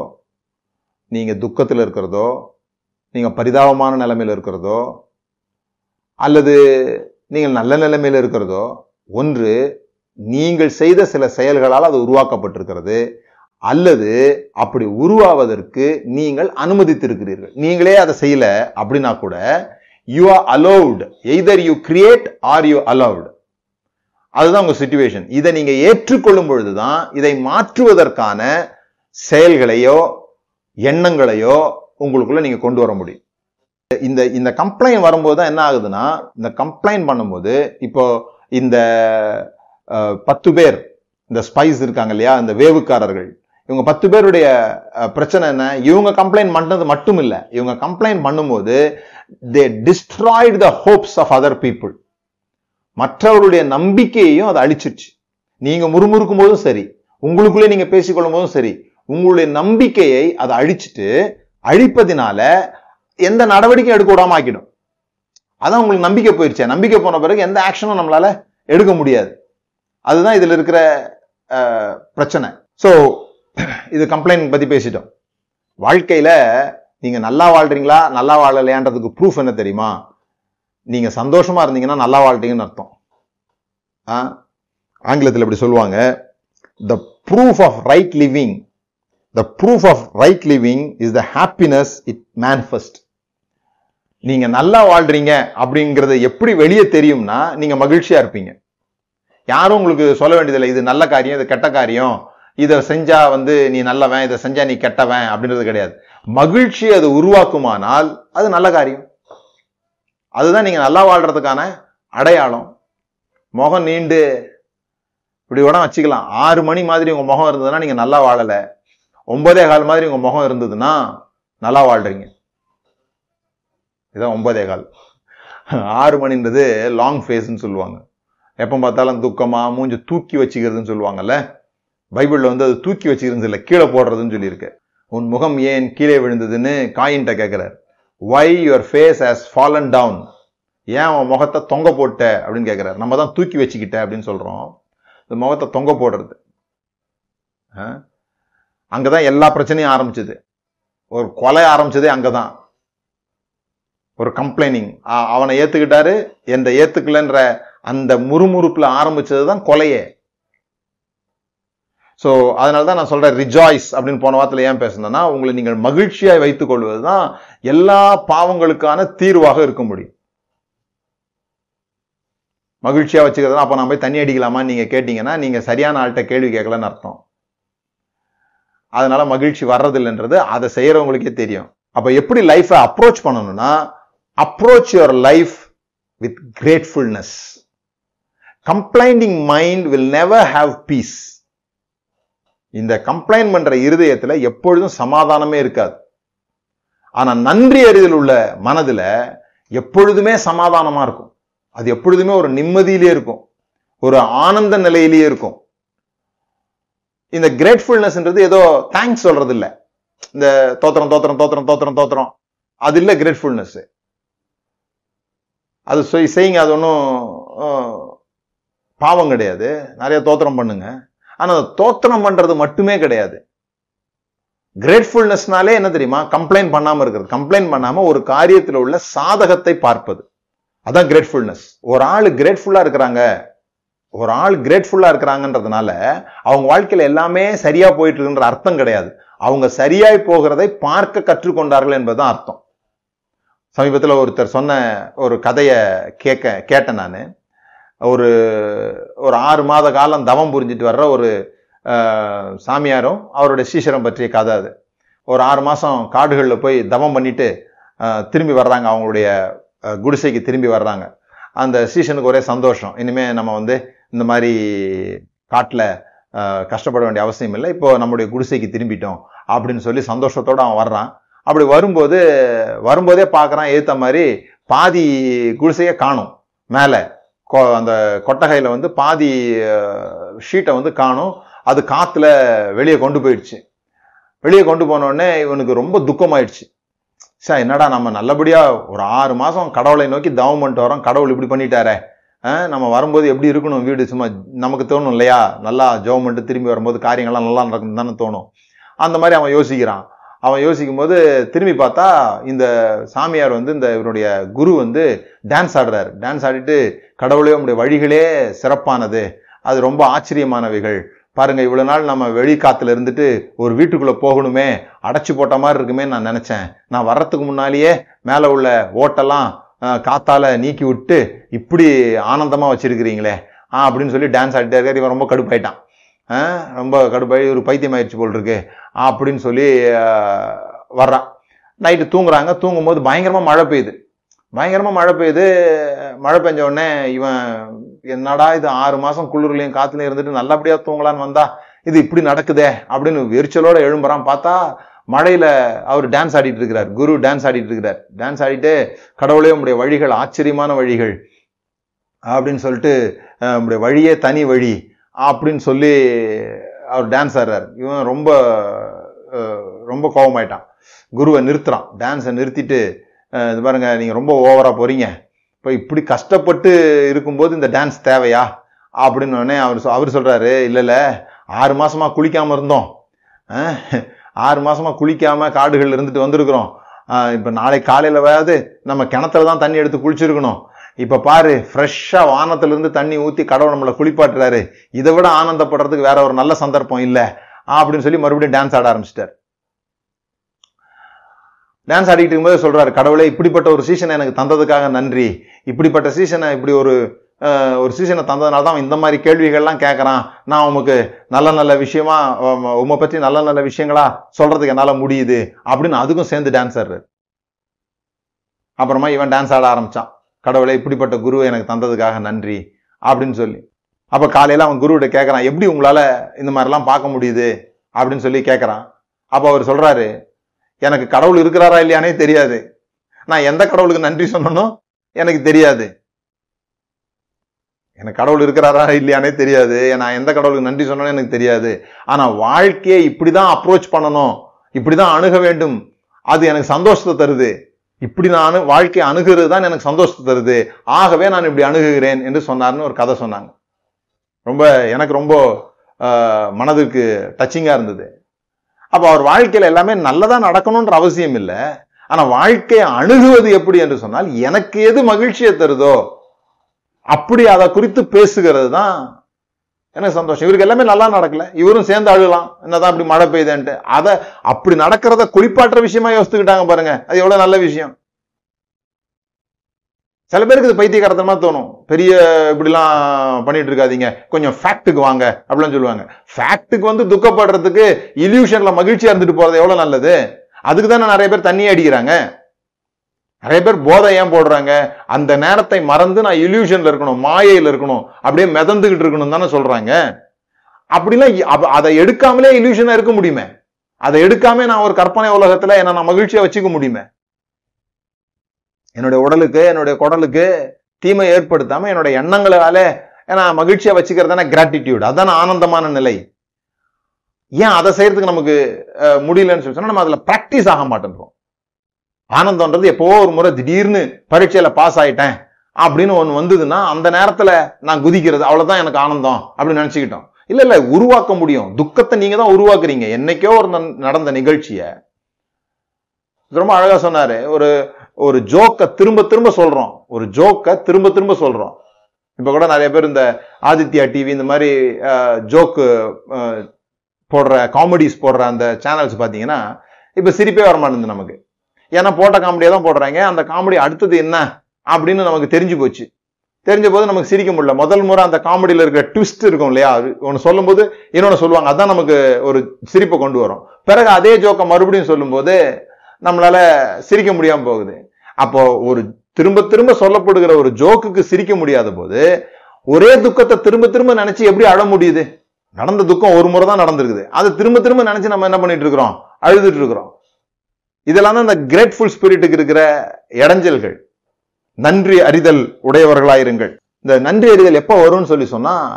நீங்கள் துக்கத்தில் இருக்கிறதோ நீங்கள் பரிதாபமான நிலைமையில் இருக்கிறதோ அல்லது நீங்கள் நல்ல நிலைமையில் இருக்கிறதோ ஒன்று நீங்கள் செய்த சில செயல்களால் அது உருவாக்கப்பட்டிருக்கிறது. அல்லது அப்படி உருவாவதற்கு நீங்கள் அனுமதித்திருக்கிறீர்கள். நீங்களே அதை செய்யல அப்படின்னா கூட you are allowed either you create or you allowed அதுதான் உங்க சுச்சுவேஷன் இதை நீங்க ஏற்றுக்கொள்ளும் பொழுதுதான் இதை மாற்றுவதற்கான செயல்களையோ எண்ணங்களையோ உங்களுக்குள்ள நீங்க கொண்டு வர முடியும். இந்த இந்த கம்ப்ளைண்ட் வரும்போது தான் என்ன ஆகுதுன்னா இந்த கம்ப்ளைண்ட் பண்ணும்போது இப்போ இந்த பத்து பேர் இந்த ஸ்பைஸ் இருக்காங்க இல்லையா இந்த வேவுக்காரர்கள். இவங்க பத்து பேருடைய பிரச்சனை என்ன? இவங்க கம்ப்ளைண்ட் பண்ணது மட்டும் இல்லை. இவங்க கம்ப்ளைண்ட் பண்ணும்போது they destroyed the hopes of other people மற்றவருடைய நம்பிக்கையையும் அதை அழிச்சிருச்சு. நீங்க முறுமுறுக்கும் போதும் சரி உங்களுக்குள்ளே நீங்க பேசிக்கொள்ளும் போதும் சரி உங்களுடைய நம்பிக்கையை அதை அழிச்சிட்டு அழிப்பதினால எந்த நடவடிக்கையும் எடுக்க விடாம ஆக்கிடும். அதான் உங்களுக்கு நம்பிக்கை போயிருச்சே. நம்பிக்கை போன பிறகு எந்த ஆக்ஷனும் நம்மளால எடுக்க முடியாது. அதுதான் இதில் இருக்கிற பிரச்சனை. ஸோ இது கம்ப்ளைண்ட் பற்றி பேசிட்டோம். வாழ்க்கையில் நீங்கள் நல்லா வாழ்கிறீங்களா நல்லா வாழலையான்றதுக்கு ப்ரூஃப் என்ன தெரியுமா? நீங்கள் சந்தோஷமாக இருந்தீங்கன்னா நல்லா வாழ்றீங்கன்னு அர்த்தம். ஆ? ஆங்கிலத்தில் இப்படி சொல்லுவாங்க. The proof of right living the proof of right living is the happiness it manifest நீங்கள் நல்லா வாழ்கிறீங்க அப்படிங்கிறது எப்படி வெளியே தெரியும்னா நீங்கள் மகிழ்ச்சியாக இருப்பீங்க. யாரும் உங்களுக்கு சொல்ல வேண்டியதில்லை. இது நல்ல காரியம் இது கெட்ட காரியம். இதை செஞ்சா வந்து நீ நல்லவன் இதை செஞ்சா நீ கெட்டவன் அப்படின்றது கிடையாது. மகிழ்ச்சி அது உருவாக்குமானால் அது நல்ல காரியம். அதுதான் நீங்க நல்லா வாழ்றதுக்கான அடையாளம். முகம் நீண்டு இப்படி கூட வச்சுக்கலாம். ஆறு மணி மாதிரி உங்க முகம் இருந்ததுன்னா நீங்க நல்லா வாழலை. ஒன்பதே கால் மாதிரி உங்க முகம் இருந்ததுன்னா நல்லா வாழ்றீங்க. இதான் ஒன்பதே கால். ஆறு மணின்றது லாங் ஃபேஸ்ன்னு சொல்லுவாங்க. எப்போ பார்த்தாலும் துக்கமாக மூஞ்சி தூக்கி வச்சுக்கிறதுன்னு சொல்லுவாங்கல்ல? பைபிளில் வந்து அது தூக்கி வச்சுக்கிறது இல்லை கீழே போடுறதுன்னு சொல்லியிருக்கு. உன் முகம் ஏன் கீழே விழுந்ததுன்னு காயின்ட்ட கேட்குறார் why your face has fallen down ஏன் அவன் முகத்தை தொங்க போட்ட அப்படின்னு கேட்குறாரு நம்ம தான் தூக்கி வச்சுக்கிட்ட அப்படின்னு சொல்கிறோம் இந்த முகத்தை தொங்க போடுறது. ஆ? அங்கதான் எல்லா பிரச்சனையும் ஆரம்பிச்சது. ஒரு கொலை ஆரம்பிச்சதே அங்கே தான் ஒரு கம்ப்ளைனிங் அவனை ஏற்றுக்கிட்டாரு எந்த ஏற்றுக்கலன்ற அந்த முறுமுறுப்பில் ஆரம்பிச்சது தான் கொலையே. ஸோ அதனால தான் நான் சொல்கிறேன் ரிஜாய்ஸ் அப்படின்னு போன வாரத்தில் ஏன் பேசுனேன்னா உங்களை நீங்கள் மகிழ்ச்சியாய் வைத்துக் கொள்வது தான் எல்லா பாவங்களுக்கான தீர்வாக இருக்க முடியும். மகிழ்ச்சியாக வச்சுக்கிறதா அப்போ நான் போய் தண்ணி அடிக்கலாமா நீங்கள் கேட்டிங்கன்னா நீங்கள் சரியான ஆள்கிட்ட கேள்வி கேட்கலன்னு அர்த்தம். அதனால் மகிழ்ச்சி வர்றதில்லைன்றது அதை செய்கிறவங்களுக்கே தெரியும். அப்போ எப்படி லைஃப்பை அப்ரோச் பண்ணணும்னா approach your life with gratefulness complaining mind will never have peace இந்த கம்ப்ளைண்ட் பண்ற இருதயத்துல எப்பொழுதும் சமாதானமே இருக்காது. ஆனா நன்றி அறிதல் உள்ள மனதுல எப்பொழுதுமே சமாதானமா இருக்கும். அது எப்பொழுதுமே ஒரு நிம்மதியிலே இருக்கும். ஒரு ஆனந்த நிலையிலேயே இருக்கும். இந்த கிரேட்ஃபுல்னஸ்ன்றது ஏதோ தேங்க்ஸ் சொல்றது இல்ல இந்த தோத்திரம் தோத்திரம் தோத்திரம் தோத்திரம் தோத்திரம். அது இல்ல கிரேட்ஃபுல்னஸ் அது செய்யுங்க அது ஒன்றும் பாவம் கிடையாது. நிறைய தோத்திரம் பண்ணுங்க. ஆனால் அந்த தோத்திரம் பண்ணுறது மட்டுமே கிடையாது. கிரேட்ஃபுல்னஸ்னாலே என்ன தெரியுமா? கம்ப்ளைண்ட் பண்ணாமல் இருக்கிறது. கம்ப்ளைண்ட் பண்ணாமல் ஒரு காரியத்தில் உள்ள சாதகத்தை பார்ப்பது. அதான் கிரேட்ஃபுல்னஸ் ஒரு ஆள் கிரேட்ஃபுல்லாக இருக்கிறாங்க. ஒரு ஆள் கிரேட்ஃபுல்லாக இருக்கிறாங்கன்றதுனால அவங்க வாழ்க்கையில் எல்லாமே சரியாக போயிட்டு இருக்குன்ற அர்த்தம் கிடையாது. அவங்க சரியாய் போகிறதை பார்க்க கற்றுக்கொண்டார்கள் என்பதுதான் அர்த்தம். சமீபத்தில் ஒருத்தர் சொன்ன ஒரு கதையை கேட்க கேட்டேன் நான். ஒரு ஒரு ஆறு மாத காலம் தவம் புரிஞ்சிட்டு வர்ற ஒரு சாமியாரும் அவருடைய சீஷரம் பற்றிய கதை அது. ஒரு ஆறு மாதம் காடுகளில் போய் தவம் பண்ணிட்டு திரும்பி வர்றாங்க அவங்களுடைய குடிசைக்கு திரும்பி வர்றாங்க. அந்த சீசனுக்கு ஒரே சந்தோஷம். இனிமேல் நம்ம வந்து இந்த மாதிரி காட்டில் கஷ்டப்பட வேண்டிய அவசியம் இல்லை. இப்போ நம்முடைய குடிசைக்கு திரும்பிட்டோம் அப்படின்னு சொல்லி சந்தோஷத்தோடு அவன் வர்றான். அப்படி வரும்போது வரும்போதே பார்க்குறான் ஏற்ற மாதிரி பாதி குடிசையை காணும். மேலே. அந்த கொட்டகையில் வந்து பாதி ஷீட்டை வந்து காணும். அது காற்றுல வெளியே கொண்டு போயிடுச்சு. வெளியே கொண்டு போனோடனே இவனுக்கு ரொம்ப துக்கமாயிடுச்சு. சார் என்னடா நம்ம நல்லபடியாக ஒரு ஆறு மாதம் கடவுளை நோக்கி தவம் பண்ணிட்டு வரோம் கடவுள் இப்படி பண்ணிட்டாரே. நம்ம வரும்போது எப்படி இருக்கணும்? வீடு சும்மா நமக்கு தோணும் இல்லையா? நல்லா ஜெபம் பண்ணிட்டு திரும்பி வரும்போது காரியங்கள்லாம் நல்லா நடக்கணும் தானே தோணும். அந்த மாதிரி அவன் யோசிக்கிறான். அவன் யோசிக்கும் போது திரும்பி பார்த்தா இந்த சாமியார் வந்து இந்த இவருடைய குரு வந்து டான்ஸ் ஆடுறார். டான்ஸ் ஆடிட்டு கடவுளே உடைய வழிகளே சிறப்பானது. அது ரொம்ப ஆச்சரியமானவைகள். பாருங்க இவ்வளோ நாள் நம்ம வெளி இருந்துட்டு ஒரு வீட்டுக்குள்ளே போகணுமே அடைச்சி போட்ட மாதிரி இருக்குமே நான் நினச்சேன். நான் வர்றதுக்கு முன்னாலேயே மேலே உள்ள ஓட்டெல்லாம் அஹ், காத்தால நீக்கி விட்டு இப்படி ஆனந்தமாக வச்சிருக்கிறீங்களே ஆ அப்படின்னு சொல்லி டான்ஸ் ஆடிட்டே இருக்கார். இவன் ரொம்ப கடுப்பாயிட்டான். ரொம்ப கடுப்பாயி ஒரு பைத்தியம் ஆயிடுச்சு போல் இருக்கு அப்படின்னு சொல்லி வர்றான். நைட்டு தூங்குறாங்க. தூங்கும்போது பயங்கரமாக மழை பெய்யுது. பயங்கரமாக மழை பெய்யுது. மழை பெஞ்ச உடனே இவன் என்னடா இது? ஆறு மாதம் குளிர்லையும் காற்றுலையும் இருந்துட்டு நல்லபடியாக தூங்கலான்னு வந்தா இது இப்படி நடக்குதே அப்படின்னு எரிச்சலோட எழும்புறான். பார்த்தா மழையில் அவர் டான்ஸ் ஆடிட்டு இருக்கிறார். குரு டான்ஸ் ஆடிட்டு இருக்கிறார். டான்ஸ் ஆடிட்டு கடவுளே உடைய வழிகள் ஆச்சரியமான வழிகள் அப்படின்னு சொல்லிட்டு நம்முடைய வழியே தனி வழி. அப்படின்னு சொல்லி அவர் டான்ஸ் ஆடுறார். இவன் ரொம்ப ரொம்ப கோபமாயிட்டான் குருவை நிறுத்துறான். டான்ஸை நிறுத்திட்டு இது பாருங்க நீங்கள் ரொம்ப ஓவராக போகிறீங்க இப்போ இப்படி கஷ்டப்பட்டு இருக்கும்போது இந்த டான்ஸ் தேவையா? அப்படின்னு உடனே அவர் சொ- அவர் சொல்கிறாரு இல்லை இல்லை. ஆறு மாதமாக குளிக்காமல் இருந்தோம். ஆறு மாதமாக குளிக்காமல் காடுகள் இருந்துட்டு வந்திருக்கிறோம். இப்போ நாளை காலையில் வராது நம்ம கிணத்துல தான் தண்ணி எடுத்து குளிச்சிருக்கணும். இப்ப பாரு ஃப்ரெஷ்ஷா வானத்திலிருந்து தண்ணி ஊத்தி கடவுள் நம்மளை குளிப்பாட்டுறாரு. இதை விட ஆனந்தப்படுறதுக்கு வேற ஒரு நல்ல சந்தர்ப்பம் இல்லை அப்படின்னு சொல்லி மறுபடியும் டான்ஸ் ஆட ஆரம்பிச்சிட்டார். டான்ஸ் ஆடிக்கிட்டு இருக்கும்போது சொல்றாரு கடவுளே இப்படிப்பட்ட ஒரு சீசனை எனக்கு தந்ததுக்காக நன்றி. இப்படிப்பட்ட சீசனை இப்படி ஒரு ஒரு சீசனை தந்ததுனால தான் இந்த மாதிரி கேள்விகள்லாம் கேட்குறான் நான் உமக்கு நல்ல நல்ல விஷயமா உமை உம்மை பற்றி நல்ல நல்ல விஷயங்களா சொல்றதுக்கு என்னால் முடியுது. அப்படின்னு அதுக்கும் சேர்ந்து டான்ஸ் ஆடுறாரு. அப்புறமா இவன் டான்ஸ் ஆட ஆரம்பிச்சான். கடவுளை இப்படிப்பட்ட குருவை எனக்கு தந்ததுக்காக நன்றி அப்படின்னு சொல்லி. அப்போ காலையில் அவன் குருவிட்ட கேட்குறான் எப்படி உங்களால் இந்த மாதிரிலாம் பார்க்க முடியுது? அப்படின்னு சொல்லி கேட்குறான் அப்போ அவர் சொல்கிறாரு எனக்கு கடவுள் இருக்கிறாரா இல்லையானே தெரியாது. நான் எந்த கடவுளுக்கு நன்றி சொல்லணும் எனக்கு தெரியாது. எனக்கு கடவுள் இருக்கிறாரா இல்லையானே தெரியாது. நான் எந்த கடவுளுக்கு நன்றி சொன்னேன்னு எனக்கு தெரியாது. ஆனால் வாழ்க்கையை இப்படி தான் அப்ரோச் பண்ணணும் இப்படி தான் அணுக வேண்டும். அது எனக்கு சந்தோஷத்தை தருது. இப்படி நான் வாழ்க்கையை அணுகிறது தான் எனக்கு சந்தோஷத்தை தருது. ஆகவே நான் இப்படி அணுகுகிறேன் என்று சொன்னார்னு ஒரு கதை சொன்னாங்க. ரொம்ப எனக்கு ரொம்ப மனதுக்கு டச்சிங்காக இருந்தது. அப்போ அவர் வாழ்க்கையில் எல்லாமே நல்லதாக நடக்கணுன்ற அவசியம் இல்லை. ஆனால் வாழ்க்கையை அணுகுவது எப்படி என்று சொன்னால் எனக்கு எது மகிழ்ச்சியை தருதோ அப்படி அதை குறித்து பேசுகிறது தான் எனக்கு சந்தோஷம்? இவருக்கு எல்லாமே நல்லா நடக்கல. இவரும் சேர்ந்து அழுகலாம். என்னதான் இப்படி மழை பெய்யுதுன்ட்டு. அதை அப்படி நடக்கிறத குளிப்பாட்டுற விஷயமா யோசித்துக்கிட்டாங்க பாருங்க. அது எவ்வளவு நல்ல விஷயம். சில பேருக்கு இது பைத்தியகாரத்தனமா தோணும். பெரிய இப்படிலாம் பண்ணிட்டு இருக்காதீங்க கொஞ்சம் ஃபேக்ட்டுக்கு வாங்க அப்படிலாம் சொல்லுவாங்க. ஃபேக்ட்டுக்கு வந்து துக்கப்படுறதுக்கு இல்யூஷன்ல மகிழ்ச்சியா இருந்துட்டு போறது எவ்வளவு நல்லது? அதுக்கு தானே நிறைய பேர் தண்ணி அடிக்கிறாங்க. நிறைய பேர் போதை ஏன் போடுறாங்க? அந்த நேரத்தை மறந்து நான் இல்யூஷன்ல இருக்கணும் மாயையில் இருக்கணும் அப்படியே மிதந்துகிட்டு இருக்கணும் தானே சொல்றாங்க. அப்படிலாம் அதை எடுக்காமலே இல்யூஷனா இருக்க முடியுமே? அதை எடுக்காம நான் ஒரு கற்பனை உலகத்துல என்ன நான் மகிழ்ச்சியா வச்சுக்க முடியுமே? என்னுடைய உடலுக்கு என்னுடைய குடலுக்கு தீமை ஏற்படுத்தாம என்னுடைய எண்ணங்களால நான் மகிழ்ச்சியா வச்சுக்கிறதான கிராட்டிடியூட் அதான ஆனந்தமான நிலை. ஏன் அதை செய்யறதுக்கு நமக்கு முடியலன்னு சொல்லி சொன்னா நம்ம அதுல பிராக்டிஸ் ஆக மாட்டேன்றோம். ஆனந்தம்ன்றது எப்போ ஒரு முறை திடீர்னு பரீட்சையில பாஸ் ஆயிட்டேன் அப்படின்னு ஒன்று வந்ததுன்னா அந்த நேரத்தில் நான் குதிக்கிறது அவ்வளோதான் எனக்கு ஆனந்தம் அப்படின்னு நினச்சிக்கிட்டோம். இல்லை இல்லை உருவாக்க முடியும். துக்கத்தை நீங்கள் தான் உருவாக்குறீங்க. என்னைக்கோ ஒரு நன்- நடந்த நிகழ்ச்சியை. ரொம்ப அழகாக சொன்னார். ஒரு ஒரு ஜோக்கை திரும்ப திரும்ப சொல்கிறோம் ஒரு ஜோக்கை திரும்ப திரும்ப சொல்கிறோம் இப்போ கூட நிறைய பேர் இந்த ஆதித்யா டிவி இந்த மாதிரி ஜோக்கு போடுற காமெடிஸ் போடுற அந்த சேனல்ஸ் பார்த்தீங்கன்னா இப்போ சிரிப்பே வரமாட்டேங்குது நமக்கு. ஏன்னா போட்ட காமெடியாக தான் போடுறாங்க. அந்த காமெடி அடுத்தது என்ன அப்படின்னு நமக்கு தெரிஞ்சு போச்சு. தெரிஞ்ச போது நமக்கு சிரிக்க முடியல. முதல் முறை அந்த காமெடியில் இருக்கிற ட்விஸ்ட் இருக்கும் இல்லையா? அது சொல்லும்போது இன்னொன்று சொல்லுவாங்க. அதான் நமக்கு ஒரு சிரிப்பை கொண்டு வரும். பிறகு அதே ஜோக்கை மறுபடியும் சொல்லும்போது நம்மளால சிரிக்க முடியாமல் போகுது. அப்போ ஒரு திரும்ப திரும்ப சொல்லப்படுகிற ஒரு ஜோக்குக்கு சிரிக்க முடியாத போது ஒரே துக்கத்தை திரும்ப திரும்ப நினைச்சு எப்படி அழ முடியுது? நடந்த துக்கம் ஒரு முறை தான் நடந்திருக்குது. அதை திரும்ப திரும்ப நினைச்சு நம்ம என்ன பண்ணிட்டு இருக்கிறோம்? அழுதுட்டு இருக்கிறோம். இதெல்லாம் தான் இந்த கிரேட்ஃபுல் ஸ்பிரிட்டுக்கு இருக்கிற இடைஞ்சல்கள். நன்றி அறிதல் உடையவர்களாயிருங்கள். இந்த நன்றி அறிதல் எப்போ வரும்னு சொல்லி சொன்னால்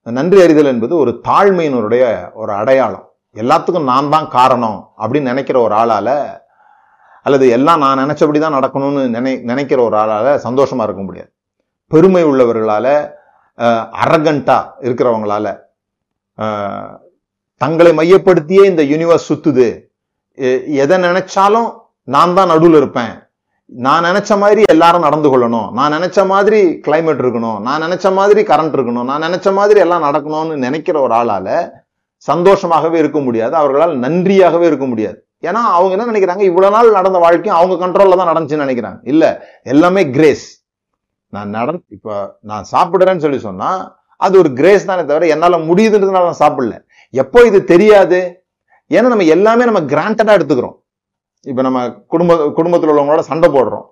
இந்த நன்றி அறிதல் என்பது ஒரு தாழ்மையினருடைய ஒரு அடையாளம். எல்லாத்துக்கும் நான் தான் காரணம் அப்படின்னு நினைக்கிற ஒரு ஆளால் அல்லது எல்லாம் நான் நினச்சபடி தான் நடக்கணும்னு நினை நினைக்கிற ஒரு ஆளால சந்தோஷமா இருக்க முடியாது. பெருமை உள்ளவர்களால் அரகண்டா இருக்கிறவங்களால தங்களை மையப்படுத்தியே இந்த யூனிவர்ஸ் சுத்துது. எதை நினைச்சாலும் நான் தான் நடுவில் இருப்பேன். நான் நினைச்ச மாதிரி எல்லாரும் நடந்து கொள்ளணும். நான் நினைச்ச மாதிரி கிளைமேட் இருக்கணும். நான் நினைச்ச மாதிரி கரண்ட் இருக்கணும். நான் நினைச்ச மாதிரி எல்லாம் நடக்கணும்னு நினைக்கிற ஒரு ஆளால சந்தோஷமாகவே இருக்க முடியாது. அவர்களால் நன்றியாகவே இருக்க முடியாது. ஏன்னா அவங்க என்ன நினைக்கிறாங்க? இவ்வளவு நாள் நடந்த வாழ்க்கையும் அவங்க கண்ட்ரோல்ல தான் நடந்துச்சுன்னு நினைக்கிறாங்க. இல்ல எல்லாமே கிரேஸ் நான் நட இப்ப நான் சாப்பிடுறேன்னு சொல்லி சொன்னா அது ஒரு கிரேஸ் தானே தவிர என்னால முடியுதுன்றதுனால நான் சாப்பிடல. எப்போ இது தெரியாது? ஏன்னா நம்ம எல்லாமே நம்ம கிராண்டடாக எடுத்துக்கிறோம். இப்போ நம்ம குடும்ப குடும்பத்தில் உள்ளவங்களோட சண்டை போடுறோம்.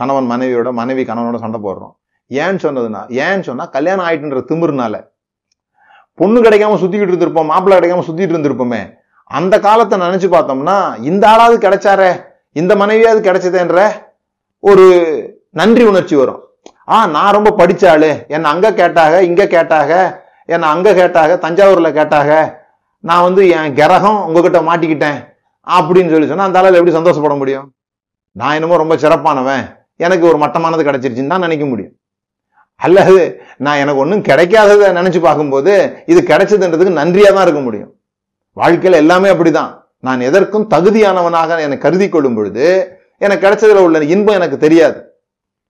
கணவன் மனைவியோட மனைவி கணவனோட சண்டை போடுறோம். ஏன்னு சொன்னதுன்னா ஏன்னு சொன்னால் கல்யாணம் ஆயிட்டுன்ற திமிருனால. பொண்ணு கிடைக்காம சுற்றிக்கிட்டு இருந்திருப்போம் மாப்பிள்ளை கிடைக்காம சுற்றிட்டு இருந்திருப்போமே. அந்த காலத்தை நினச்சி பார்த்தோம்னா இந்த ஆளாவது கிடைச்சாரே இந்த மனைவியாவது கிடைச்சதேன்ற ஒரு நன்றி உணர்ச்சி வரும். ஆ நான் ரொம்ப படித்தாள் ஆளு. அங்கே கேட்டாக இங்கே கேட்டாக என்னை அங்கே கேட்டாக தஞ்சாவூரில் கேட்டாக நான் வந்து என் கிரகம் உங்ககிட்ட மாட்டிக்கிட்டேன் அப்படின்னு சொல்லி சொன்னால் அந்த அளவில் எப்படி சந்தோஷப்பட முடியும்? நான் என்னமோ ரொம்ப சிறப்பானவன். எனக்கு ஒரு மட்டமானது கிடைச்சிருச்சுன்னு தான் நினைக்க முடியும். அல்லது நான் எனக்கு ஒன்றும் கிடைக்காததை நினச்சி பார்க்கும்போது இது கிடைச்சதுன்றதுக்கு நன்றியாக தான் இருக்க முடியும். வாழ்க்கையில் எல்லாமே அப்படிதான். நான் எதற்கும் தகுதியானவனாக என்னை கருதி கொள்ளும் பொழுது எனக்கு கிடைச்சதுல உள்ள இன்பம் எனக்கு தெரியாது.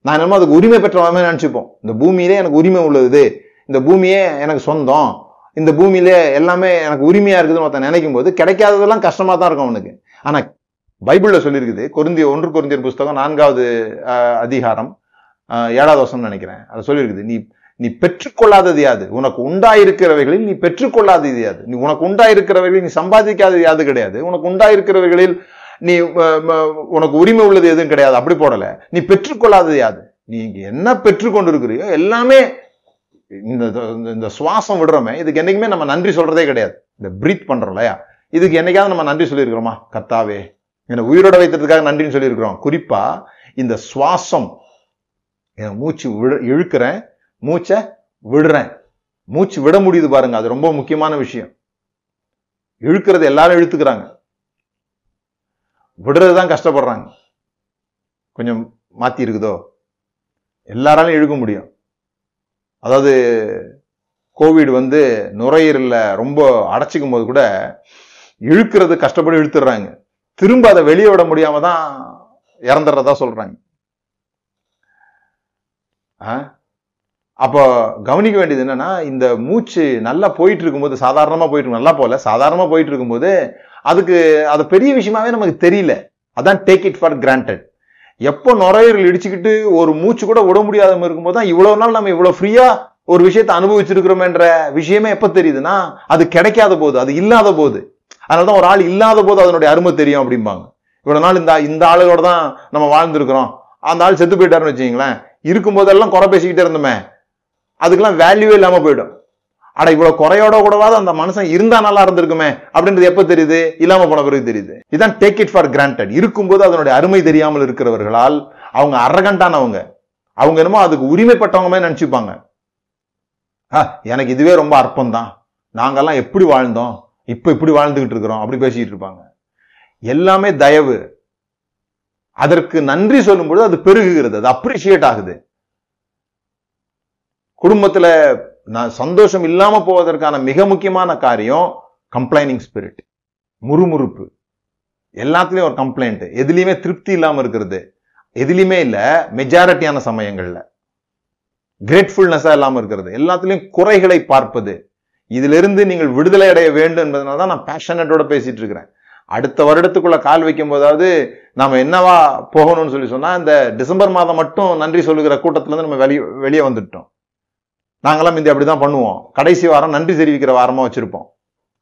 நான் என்னமோ அதுக்கு உரிமை பெற்றவன் நினச்சிப்போம். இந்த பூமியிலே எனக்கு உரிமை உள்ளது. இந்த பூமியே எனக்கு சொந்தம். இந்த பூமியிலே எல்லாமே எனக்கு உரிமையா இருக்குதுன்னு ஒருத்தன் நினைக்கும் போது கிடைக்காததெல்லாம் கஷ்டமா தான் இருக்கும் அவனுக்கு. ஆனா பைபிள்ல சொல்லியிருக்குது கொருந்திய ஒன்று கொருந்தியர் புஸ்தகம் நான்காவது அதிகாரம் ஏழாவது வருஷம் நினைக்கிறேன். அதை சொல்லியிருக்குது நீ நீ பெற்றுக்கொள்ளாதது யாது? உனக்கு உண்டாயிருக்கிறவைகளில் நீ பெற்றுக்கொள்ளாதது யாது? நீ உனக்கு உண்டாயிருக்கிறவைகளில் நீ சம்பாதிக்காதது யாது கிடையாது? உனக்கு உண்டாயிருக்கிறவைகளில் நீ உனக்கு உரிமை உள்ளது எதுவும் கிடையாது. அப்படி போடல. நீ பெற்றுக்கொள்ளாதது யாது? நீ என்ன பெற்றுக்கொண்டு இருக்கிறியோ எல்லாமே இந்த இந்த- இந்த சுவாசம் விடுறோமே இதுக்கு என்னைக்குமே நம்ம நன்றி சொல்றதே கிடையாது. இந்த பிரீத் பண்றோம் இல்லையா? இதுக்கு என்னைக்காவது நம்ம நன்றி சொல்லியிருக்கிறோமா? கர்த்தாவே என்னை உயிரோட வைத்ததுக்காக நன்றின்னு சொல்லியிருக்கிறோம். குறிப்பா இந்த சுவாசம் என் மூச்சு விழு இழுக்கிறேன் மூச்சை விடுறேன். மூச்சு விட முடியுது பாருங்க அது ரொம்ப முக்கியமான விஷயம். இழுக்கிறது எல்லாரும் இழுத்துக்கிறாங்க. விடுறது தான் கஷ்டப்படுறாங்க. கொஞ்சம் மாத்தி இருக்குதோ? எல்லாராலும் இழுக்க முடியும். அதாவது கோவிட் வந்து நுரையீரலில் ரொம்ப அடைச்சிக்கும் போது கூட இழுக்கிறது கஷ்டப்பட்டு இழுத்துடுறாங்க திரும்ப அதை வெளியே விட முடியாம தான் இறந்துடுறதா சொல்றாங்க. ஆ? அப்போ கவனிக்க வேண்டியது என்னன்னா இந்த மூச்சு நல்லா போயிட்டு இருக்கும்போது சாதாரணமாக போயிட்டு இருக்கும் நல்லா போகல சாதாரணமாக போயிட்டு இருக்கும்போது அதுக்கு அது பெரிய விஷயமாவே நமக்கு தெரியல. அதான் டேக் இட் ஃபார் கிராண்டட் எப்போ நுரையீரல் இடிச்சுக்கிட்டு ஒரு மூச்சு கூட விட முடியாத இருக்கும்போது தான் இவ்வளவு நாள் நம்ம இவ்வளவு ஃப்ரீயா ஒரு விஷயத்தை அனுபவிச்சிருக்கிறோமேன்ற விஷயமே எப்ப தெரியுதுன்னா அது கிடைக்காத போது அது இல்லாத போது. அதனாலதான் ஒரு ஆள் இல்லாத போது அதனுடைய அருமை தெரியும் அப்படிம்பாங்க. இவ்வளவு நாள் இந்த இந்த ஆளுகளோட தான் நம்ம வாழ்ந்துருக்கிறோம். அந்த ஆள் செத்து போயிட்டாருன்னு வச்சுங்களேன் இருக்கும்போதெல்லாம் குறை பேசிக்கிட்டே இருந்தோமே. அதுக்கெல்லாம் வேல்யூவே இல்லாம போயிடும். அட இவ்வளவு குறையோட கூடவாது அந்த மனுஷன் இருந்தா நல்லா இருந்திருக்குமே அப்படின்றது எப்ப தெரியுது? இல்லாம போன பிறகு தெரியுது. இதான் டேக் இட் ஃபார் கிராண்டட் இருக்கும்போது அதனுடைய அருமை தெரியாமல் இருக்கிறவர்களால் அவங்க அரகண்டானவங்க அவங்க என்னமோ அதுக்கு உரிமைப்பட்டவங்க நினைச்சுப்பாங்க. எனக்கு இதுவே ரொம்ப அற்பம் தான் நாங்கெல்லாம் எப்படி வாழ்ந்தோம்? இப்ப இப்படி வாழ்ந்துகிட்டு இருக்கிறோம். அப்படி பேசிட்டு இருப்பாங்க. எல்லாமே தயவு. அதற்கு நன்றி சொல்லும்பொழுது அது பெருகுகிறது. அது அப்ரிஷியேட் ஆகுது. குடும்பத்துல நான் சந்தோஷம் இல்லாமல் போவதற்கான மிக முக்கியமான காரியம் கம்ப்ளைனிங் ஸ்பிரிட் முறுமுறுப்பு. எல்லாத்துலேயும் ஒரு கம்ப்ளைண்ட் எதுலேயுமே திருப்தி இல்லாமல் இருக்கிறது. எதுலேயுமே இல்லை மெஜாரிட்டியான சமயங்களில். கிரேட்ஃபுல்னஸாக இல்லாமல் இருக்கிறது. எல்லாத்துலேயும் குறைகளை பார்ப்பது. இதிலிருந்து நீங்கள் விடுதலை அடைய வேண்டும் என்பதனால தான் நான் பேஷனட்டோட பேசிட்டு இருக்கிறேன். அடுத்த வருடத்துக்குள்ள கால் வைக்கும் போதாவது நாம என்னவா போகணும்னு சொல்லி சொன்னா இந்த டிசம்பர் மாதம் மட்டும் நன்றி சொல்லுகிற கூட்டத்துல இருந்து நம்ம வெளியே வெளியே வந்துட்டோம். நாங்களாம் இந்த அப்படிதான் பண்ணுவோம். கடைசி வாரம் நன்றி தெரிவிக்கிற வாரமாக வச்சுருப்போம்.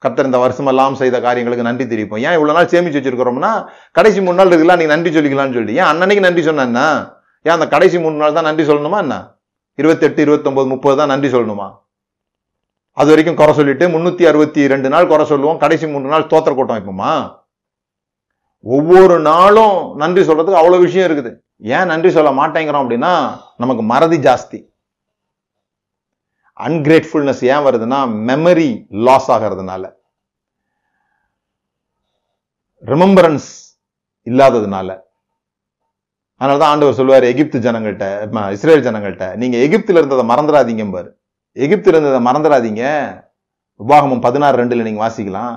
கத்தர் இந்த வருஷம் எல்லாம் செய்த காரியங்களுக்கு நன்றி தெரிவிப்போம். ஏன் இவ்வளோ நாள் சேமிச்சு வச்சிருக்கிறோம்னா கடைசி மூணு நாள் இருக்குல்ல நீங்கள் நன்றி சொல்லிக்கலாம்னு சொல்லி ஏன் அன்னன்னைக்கு நன்றி சொன்னா என்ன? ஏன் அந்த கடைசி மூணு நாள் தான் நன்றி சொல்லணுமா என்ன? இருபத்தெட்டு இருபத்தொம்போது முப்பது தான் நன்றி சொல்லணுமா? அது வரைக்கும் குறை சொல்லிட்டு முந்நூற்றி அறுபத்தி ரெண்டு நாள் குறை சொல்லுவோம். கடைசி மூணு நாள் தோத்திர கூட்டம் வைப்போமா? ஒவ்வொரு நாளும் நன்றி சொல்கிறதுக்கு அவ்வளோ விஷயம் இருக்குது. ஏன் நன்றி சொல்ல மாட்டேங்கிறோம் அப்படின்னா நமக்கு மறதி ஜாஸ்தி. அன்கிரேட்ஃபுல்னஸ் ஏன் வருதுன்னா மெமரி லாஸ் ஆகிறதுனால. ரிமெம்பரன்ஸ் இல்லாததுனால. அதனால தான் ஆண்டவர் சொல்லுவார் எகிப்து ஜனங்கள்கிட்ட இஸ்ரேல் ஜனங்கள்கிட்ட நீங்க எகிப்தில் இருந்ததை மறந்துடாதீங்க பாரு. எகிப்தில் இருந்ததை மறந்துடாதீங்க. உபாகமம் பதினாறு ரெண்டுல நீங்க வாசிக்கலாம்.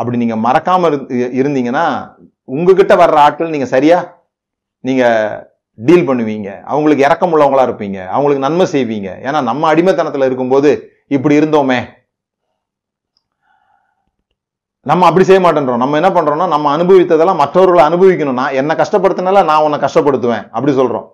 அப்படி நீங்க மறக்காம இருந்தீங்கன்னா உங்ககிட்ட வர்ற ஆட்கள் நீங்க சரியா? நீங்க டீல் பண்ணுவீங்க. அவங்களுக்கு இறக்கம் உள்ளவங்களா இருப்பீங்க. அவங்களுக்கு நன்மை செய்வீங்க. ஏன்னா நம்ம அடிமைத்தனத்துல இருக்கும்போது இப்படி இருந்தோமே. நம்ம அப்படி செய்ய மாட்டேன்றோம். நம்ம என்ன பண்றோம்னா நம்ம அனுபவித்ததெல்லாம் மற்றவர்களை அனுபவிக்கணும்னா என்னை கஷ்டப்படுத்தினால நான் உன்னை கஷ்டப்படுத்துவேன். அப்படி சொல்றோம்.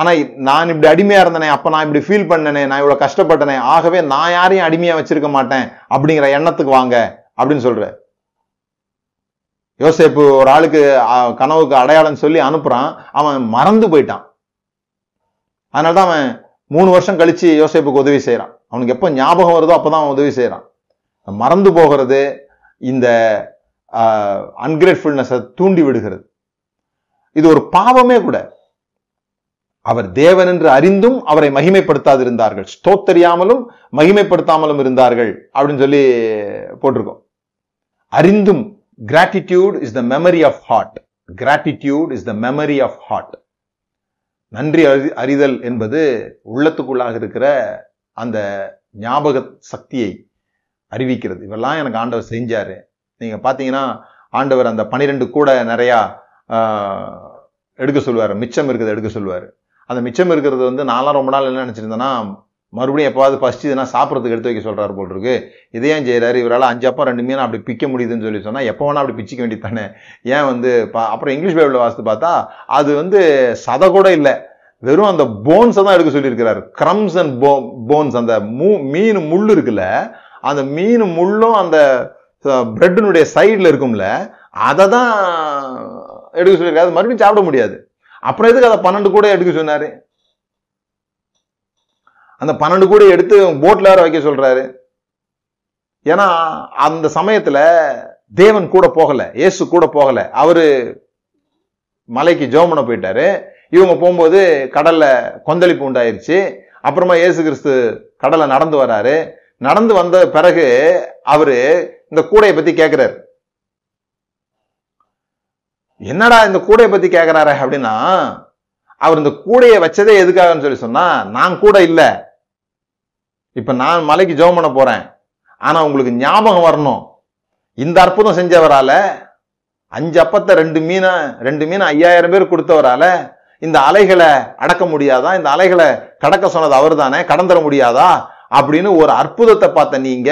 ஆனா நான் இப்படி அடிமையா இருந்தனே அப்ப நான் இப்படி ஃபீல் பண்ணனே நான் இவ்வளவு கஷ்டப்பட்டனே ஆகவே நான் யாரையும் அடிமையா வச்சிருக்க மாட்டேன் அப்படிங்கிற எண்ணத்துக்கு வாங்க அப்படின்னு சொல்ற. யோசேப்பு ஒரு ஆளுக்கு கனவுக்கு அடையாளம் சொல்லி அனுப்புறான். அவன் மறந்து போயிட்டான். அதனால தான் அவன் மூணு வருஷம் கழிச்சு யோசேப்புக்கு உதவி செய்கிறான் அவனுக்கு எப்போ ஞாபகம் வருதோ அப்பதான் அவன் உதவி செய்கிறான் மறந்து போகிறது இந்த அன்கிரேட்ஃபுல்னஸை தூண்டி விடுகிறது. இது ஒரு பாவமே கூட. அவர் தேவன் என்று அறிந்தும் அவரை மகிமைப்படுத்தாது இருந்தார்கள் ஸ்தோத்தரியாமலும் மகிமைப்படுத்தாமலும் இருந்தார்கள் அப்படின்னு சொல்லி போட்டிருக்கோம். அறிந்தும் gratitude is the memory of heart gratitude is the memory of heart நன்றி அறி- அறிதல் என்பது உள்ளத்துக்குள்ளாக இருக்கிற அந்த ஞாபக சக்தியை அறிவிக்கிறது. இவெல்லாம் எனக்கு ஆண்டவர் செஞ்சார். நீங்கள் பார்த்தீங்கன்னா ஆண்டவர் அந்த பனிரெண்டு கூட நிறையா எடுக்க சொல்லுவார். மிச்சம் இருக்கிறத எடுக்க சொல்லுவார். அந்த மிச்சம் இருக்கிறது வந்து நான்லாம் ரொம்ப நாள் என்ன நினச்சிருந்தேன்னா மறுபடியும் எப்பாவது இதுனா சாப்பிட்றதுக்கு எடுத்து வைக்க சொல்கிறார் போல் இருக்கு இதே ஏன் இவரால் அஞ்சு ரெண்டு மீன் அப்படி பிக்க முடியுதுன்னு சொல்லி சொன்னால் எப்போ வேணால் அப்படி பிச்சிக்க வேண்டியது தானே ஏன் வந்து பா- அப்புறம் இங்கிலீஷ் பைபிளில் வாசித்து பார்த்தா அது வந்து சதை கூட இல்லை. வெறும் அந்த போன்ஸை தான் எடுக்க சொல்லியிருக்கிறாரு. க்ரம்ஸ் அண்ட் போ போன்ஸ் அந்த மூ மீன் முள் இருக்குல்ல அந்த மீன் முள்ளும் அந்த பிரெட்டினுடைய சைடில் இருக்கும்ல அதை தான் எடுக்க சொல்லியிருக்காரு. மறுபடியும் சாப்பிட முடியாது. அப்புறம் எதுக்கு அதை பன்னெண்டு கூட எடுக்க சொன்னார்? அந்த பன்னெண்டு கூட எடுத்து போட்டில் வேற வைக்க சொல்கிறாரு ஏன்னா அந்த சமயத்தில் தேவன் கூட போகலை இயேசு கூட போகலை. அவர் மலைக்கு ஜோமனை போயிட்டாரு. இவங்க போகும்போது கடலில் கொந்தளிப்பு உண்டாயிருச்சு. அப்புறமா இயேசு கிறிஸ்து கடலை நடந்து வராரு. நடந்து வந்த பிறகு அவரு இந்த கூடையை பத்தி கேட்குறாரு என்னடா இந்த கூடையை பத்தி கேட்குறாரு அப்படின்னா அவர் இந்த கூடையை வச்சதே எதுக்காகன்னு சொல்லி சொன்னா நான் கூட இல்லை. இப்போ நான் மலைக்கு ஜெபம் பண்ண போகிறேன் ஆனால் உங்களுக்கு ஞாபகம் வரணும். இந்த அற்புதம் செஞ்சவரால அஞ்சு அப்பத்தை ரெண்டு மீனை ரெண்டு மீனை ஐயாயிரம் பேர் கொடுத்தவரால இந்த அலைகளை அடக்க முடியாதா? இந்த அலைகளை கடக்க சொன்னது அவர் தானே கடந்துட முடியாதா? அப்படின்னு ஒரு அற்புதத்தை பார்த்த நீங்க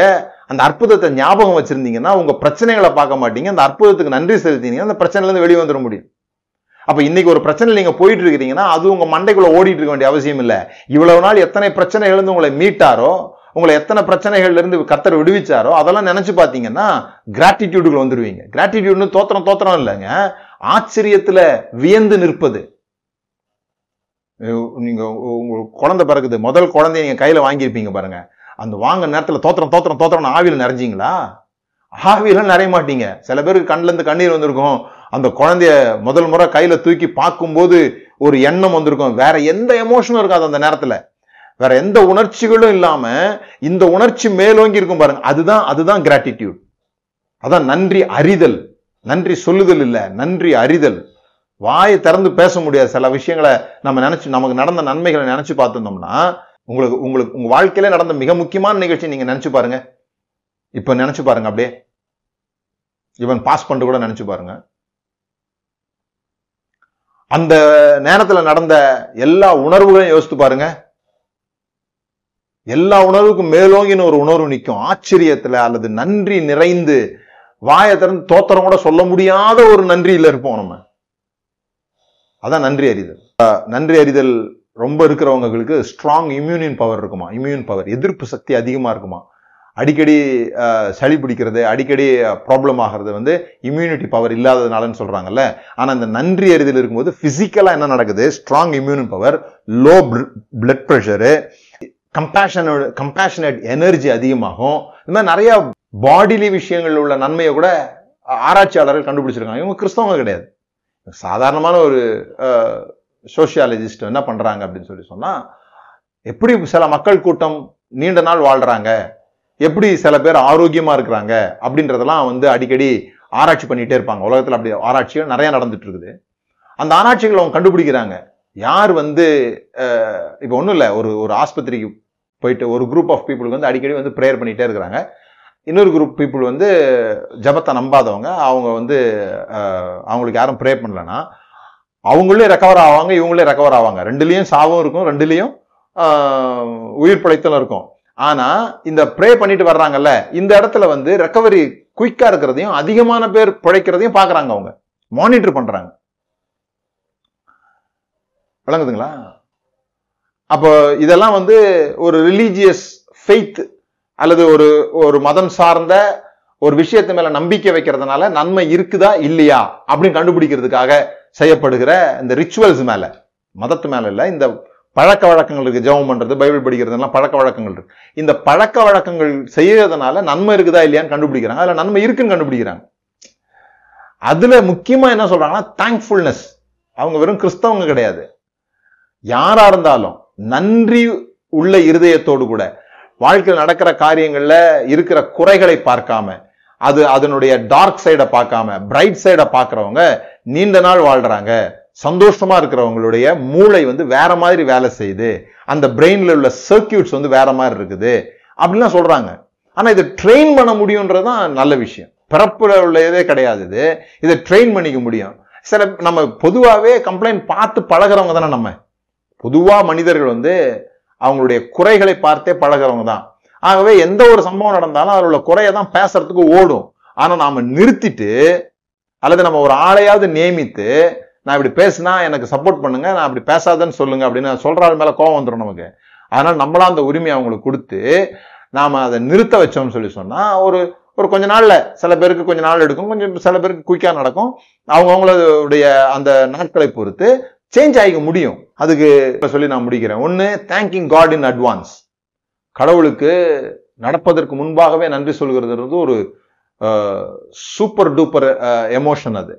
அந்த அற்புதத்தை ஞாபகம் வச்சிருந்தீங்கன்னா உங்க பிரச்சனைகளை பார்க்க மாட்டீங்க. அந்த அற்புதத்துக்கு நன்றி செலுத்தினீங்க அந்த பிரச்சனையிலேருந்து வெளியே வந்துட முடியும். அப்போ இன்னைக்கு ஒரு பிரச்சனை நீங்கள் போயிட்டு இருக்கிறீங்கன்னா அது உங்கள் மண்டைக்குள்ளே ஓடிட்டு இருக்க வேண்டிய அவசியம் இல்லை. இவ்வளவு நாள் எத்தனை பிரச்சனைகள் இருந்து உங்களை மீட்டாரோ உங்களை எத்தனை பிரச்சனைகள்லேருந்து கத்தர் விடுவிச்சாரோ அதெல்லாம் நினச்சி பார்த்தீங்கன்னா கிராட்டிடியூடுக்கு வந்துடுவீங்க கிராட்டிடியூட்னு தோத்திரம் தோத்திரம் இல்லைங்க. ஆச்சரியத்தில் வியந்து நிற்பது. நீங்கள் உங்கள் குழந்தை பிறகுது முதல் குழந்தைய நீங்கள் கையில் வாங்கியிருப்பீங்க பாருங்க. அந்த வாங்க நேரத்தில் தோத்திரம் தோத்திரம் தோத்திரம் ஆவியில் நிறைஞ்சீங்களா ஆவியெல்லாம் நிறைய மாட்டீங்க. சில பேருக்கு கண்ணிலேருந்து கண்ணீர் வந்திருக்கும். அந்த குழந்தைய முதல் முறை கையில் தூக்கி பார்க்கும்போது ஒரு எண்ணம் வந்திருக்கும். வேற எந்த எமோஷனும் இருக்காது அந்த நேரத்தில். வேற எந்த உணர்ச்சிகளும் இல்லாம இந்த உணர்ச்சி மேலோங்கி இருக்கும் பாருங்க. அதுதான் அதுதான் கிராட்டிடியூட் அதான் நன்றி அறிதல். நன்றி சொல்லுதல் இல்லை நன்றி அறிதல். வாயை திறந்து பேச முடியாது. சில விஷயங்களை நம்ம நினைச்சு நமக்கு நடந்த நன்மைகளை நினைச்சு பார்த்துருந்தோம்னா உங்களுக்கு உங்களுக்கு உங்க வாழ்க்கையில நடந்த மிக முக்கியமான நிகழ்ச்சி நீங்க நினைச்சு பாருங்க. இப்ப நினைச்சு பாருங்க அப்படியே. இவன் பாஸ் பண்ணிட்டு கூட நினைச்சு பாருங்க. அந்த நேரத்துல நடந்த எல்லா உணர்வுகளையும் யோசித்து பாருங்க. எல்லா உணர்வுக்கும் மேலோங்கின்னு ஒரு உணர்வு நிற்கும் ஆச்சரியத்துல அல்லது நன்றி நிறைந்து வாயை திறந்து தோத்திரம் கூட சொல்ல முடியாத ஒரு நன்றியில இருப்போம் நம்ம. அதான் நன்றி அறிதல். நன்றி அறிதல் ரொம்ப இருக்கிறவங்களுக்கு ஸ்ட்ராங் இம்யூனியன் பவர் இருக்குமா? இம்யூன் பவர் எதிர்ப்பு சக்தி அதிகமா இருக்குமா? அடிக்கடி சளி பிடிக்கிறது அடிக்கடி ப்ராப்ளம் ஆகிறது வந்து இம்யூனிட்டி பவர் இல்லாததுனாலன்னு சொல்கிறாங்கல்ல ஆனால் இந்த நன்றி அறிதல் இருக்கும்போது ஃபிசிக்கலாக என்ன நடக்குது? Strong immune power low blood pressure கம்பேஷனோட compassionate energy அதிகமாகும். இந்த மாதிரி நிறைய பாடிலி விஷயங்கள் உள்ள நன்மையை கூட ஆராய்ச்சியாளர்கள் கண்டுபிடிச்சிருக்காங்க. இவங்க கிறிஸ்தவங்க கிடையாது. சாதாரணமான ஒரு சோசியாலஜிஸ்ட் என்ன பண்ணுறாங்க அப்படின்னு சொல்லி சொன்னால் எப்படி சில மக்கள் கூட்டம் நீண்ட நாள் வாழ்கிறாங்க எப்படி சில பேர் ஆரோக்கியமாக இருக்கிறாங்க அப்படின்றதெல்லாம் வந்து அடிக்கடி ஆராய்ச்சி பண்ணிகிட்டே இருப்பாங்க. உலகத்தில் அப்படி ஆராய்ச்சிகள் நிறையா நடந்துட்டு இருக்குது. அந்த ஆராய்ச்சிகளை அவங்க கண்டுபிடிக்கிறாங்க. யார் வந்து இப்போ ஒன்றும் இல்லை. ஒரு ஒரு ஆஸ்பத்திரிக்கு போயிட்டு ஒரு குரூப் ஆஃப் பீப்புளுக்கு வந்து அடிக்கடி வந்து ப்ரேயர் பண்ணிகிட்டே இருக்கிறாங்க. இன்னொரு குரூப் பீப்புள் வந்து ஜபத்தை நம்பாதவங்க. அவங்க வந்து அவங்களுக்கு யாரும் ப்ரே பண்ணலன்னா அவங்களே ரெக்கவர் ஆவாங்க இவங்களே ரெக்கவர் ஆவாங்க. ரெண்டுலேயும் சாவும் இருக்கும் ரெண்டுலேயும் உயிர் பிழைத்தலும் இருக்கும். ஆனா இந்த ப்ரே பண்ணிட்டு வர்றாங்கல்ல இந்த இடத்துல வந்து ரெக்கவரி குயிக்கா இருக்கிறதையும் அதிகமான பேர் பிழைக்கிறதையும் பாக்குறாங்க அவங்க. மானிட்டர் பண்றாங்க. விளங்குதுங்களா? அப்போ இதெல்லாம் வந்து ஒரு ரிலீஜியஸ் ஃபெய்த் அல்லது ஒரு ஒரு மதம் சார்ந்த ஒரு விஷயத்து மேல நம்பிக்கை வைக்கிறதுனால நன்மை இருக்குதா இல்லையா அப்படின்னு கண்டுபிடிக்கிறதுக்காக செய்யப்படுகிற இந்த ரிச்சுவல்ஸ் மேல. மதத்து மேல இல்லை இந்த பழக்க வழக்கங்கள் இருக்குது ஜெபம் பண்ணுறது பைபிள் படிக்கிறதுலாம் பழக்க வழக்கங்கள் இருக்குது இந்த பழக்க வழக்கங்கள் செய்யறதுனால நன்மை இருக்குதா இல்லையான்னு கண்டுபிடிக்கிறாங்க. அதில் நன்மை இருக்குன்னு கண்டுபிடிக்கிறாங்க. அதில் முக்கியமாக என்ன சொல்றாங்கன்னா தேங்க்ஃபுல்னஸ் அவங்க வெறும் கிறிஸ்தவங்க கிடையாது. யாராக இருந்தாலும் நன்றி உள்ள இருதயத்தோடு கூட வாழ்க்கையில் நடக்கிற காரியங்களில் இருக்கிற குறைகளை பார்க்காம அது அதனுடைய டார்க் சைடை பார்க்காம பிரைட் சைடை பார்க்கறவங்க நீண்ட நாள் வாழ்கிறாங்க சந்தோஷமாக இருக்கிறவங்களுடைய மூளை வந்து வேற மாதிரி வேலை செய்யுது. அந்த பிரெயினில் உள்ள சர்க்கியூட்ஸ் வந்து வேற மாதிரி இருக்குது. அப்படிலாம் சொல்கிறாங்க ஆனால் இதை ட்ரெயின் பண்ண முடியுன்றது தான் நல்ல விஷயம். பிறப்பில் உள்ளதே கிடையாது இது. இதை ட்ரெயின் பண்ணிக்க முடியும். சில நம்ம பொதுவாகவே கம்ப்ளைண்ட் பார்த்து பழகிறவங்க தானே நம்ம. பொதுவாக மனிதர்கள் வந்து அவங்களுடைய குறைகளை பார்த்தே பழகிறவங்க தான். ஆகவே எந்த ஒரு சம்பவம் நடந்தாலும் அதில் உள்ள குறையை தான் பேசுறதுக்கு ஓடும். ஆனால் நாம் நிறுத்திட்டு அல்லது நம்ம ஒரு ஆளையாவது நியமித்து நான் இப்படி பேசினா எனக்கு சப்போர்ட் பண்ணுங்க நான் அப்படி பேசாதன்னு சொல்லுங்க அப்படின்னு சொல்ற ஆள் மேல கோவம் வந்துடும் நமக்கு. அதனால நம்மளாம் அந்த உரிமையை அவங்களுக்கு கொடுத்து நாம அதை நிறுத்த வச்சோம்னு சொல்லி சொன்னா ஒரு ஒரு கொஞ்ச நாள்ல சில பேருக்கு கொஞ்ச நாள் எடுக்கும் கொஞ்சம் சில பேருக்கு குயிக்காக நடக்கும். அவங்கவுங்களுடைய அந்த நாட்களை பொறுத்து சேஞ்ச் ஆகிக்க முடியும். அதுக்கு சொல்லி நான் முடிக்கிறேன். ஒன்று தேங்கிங் காட் இன் அட்வான்ஸ் கடவுளுக்கு நடப்பதற்கு முன்பாகவே நன்றி சொல்கிறது ஒரு சூப்பர் டூப்பர் எமோஷன் அது.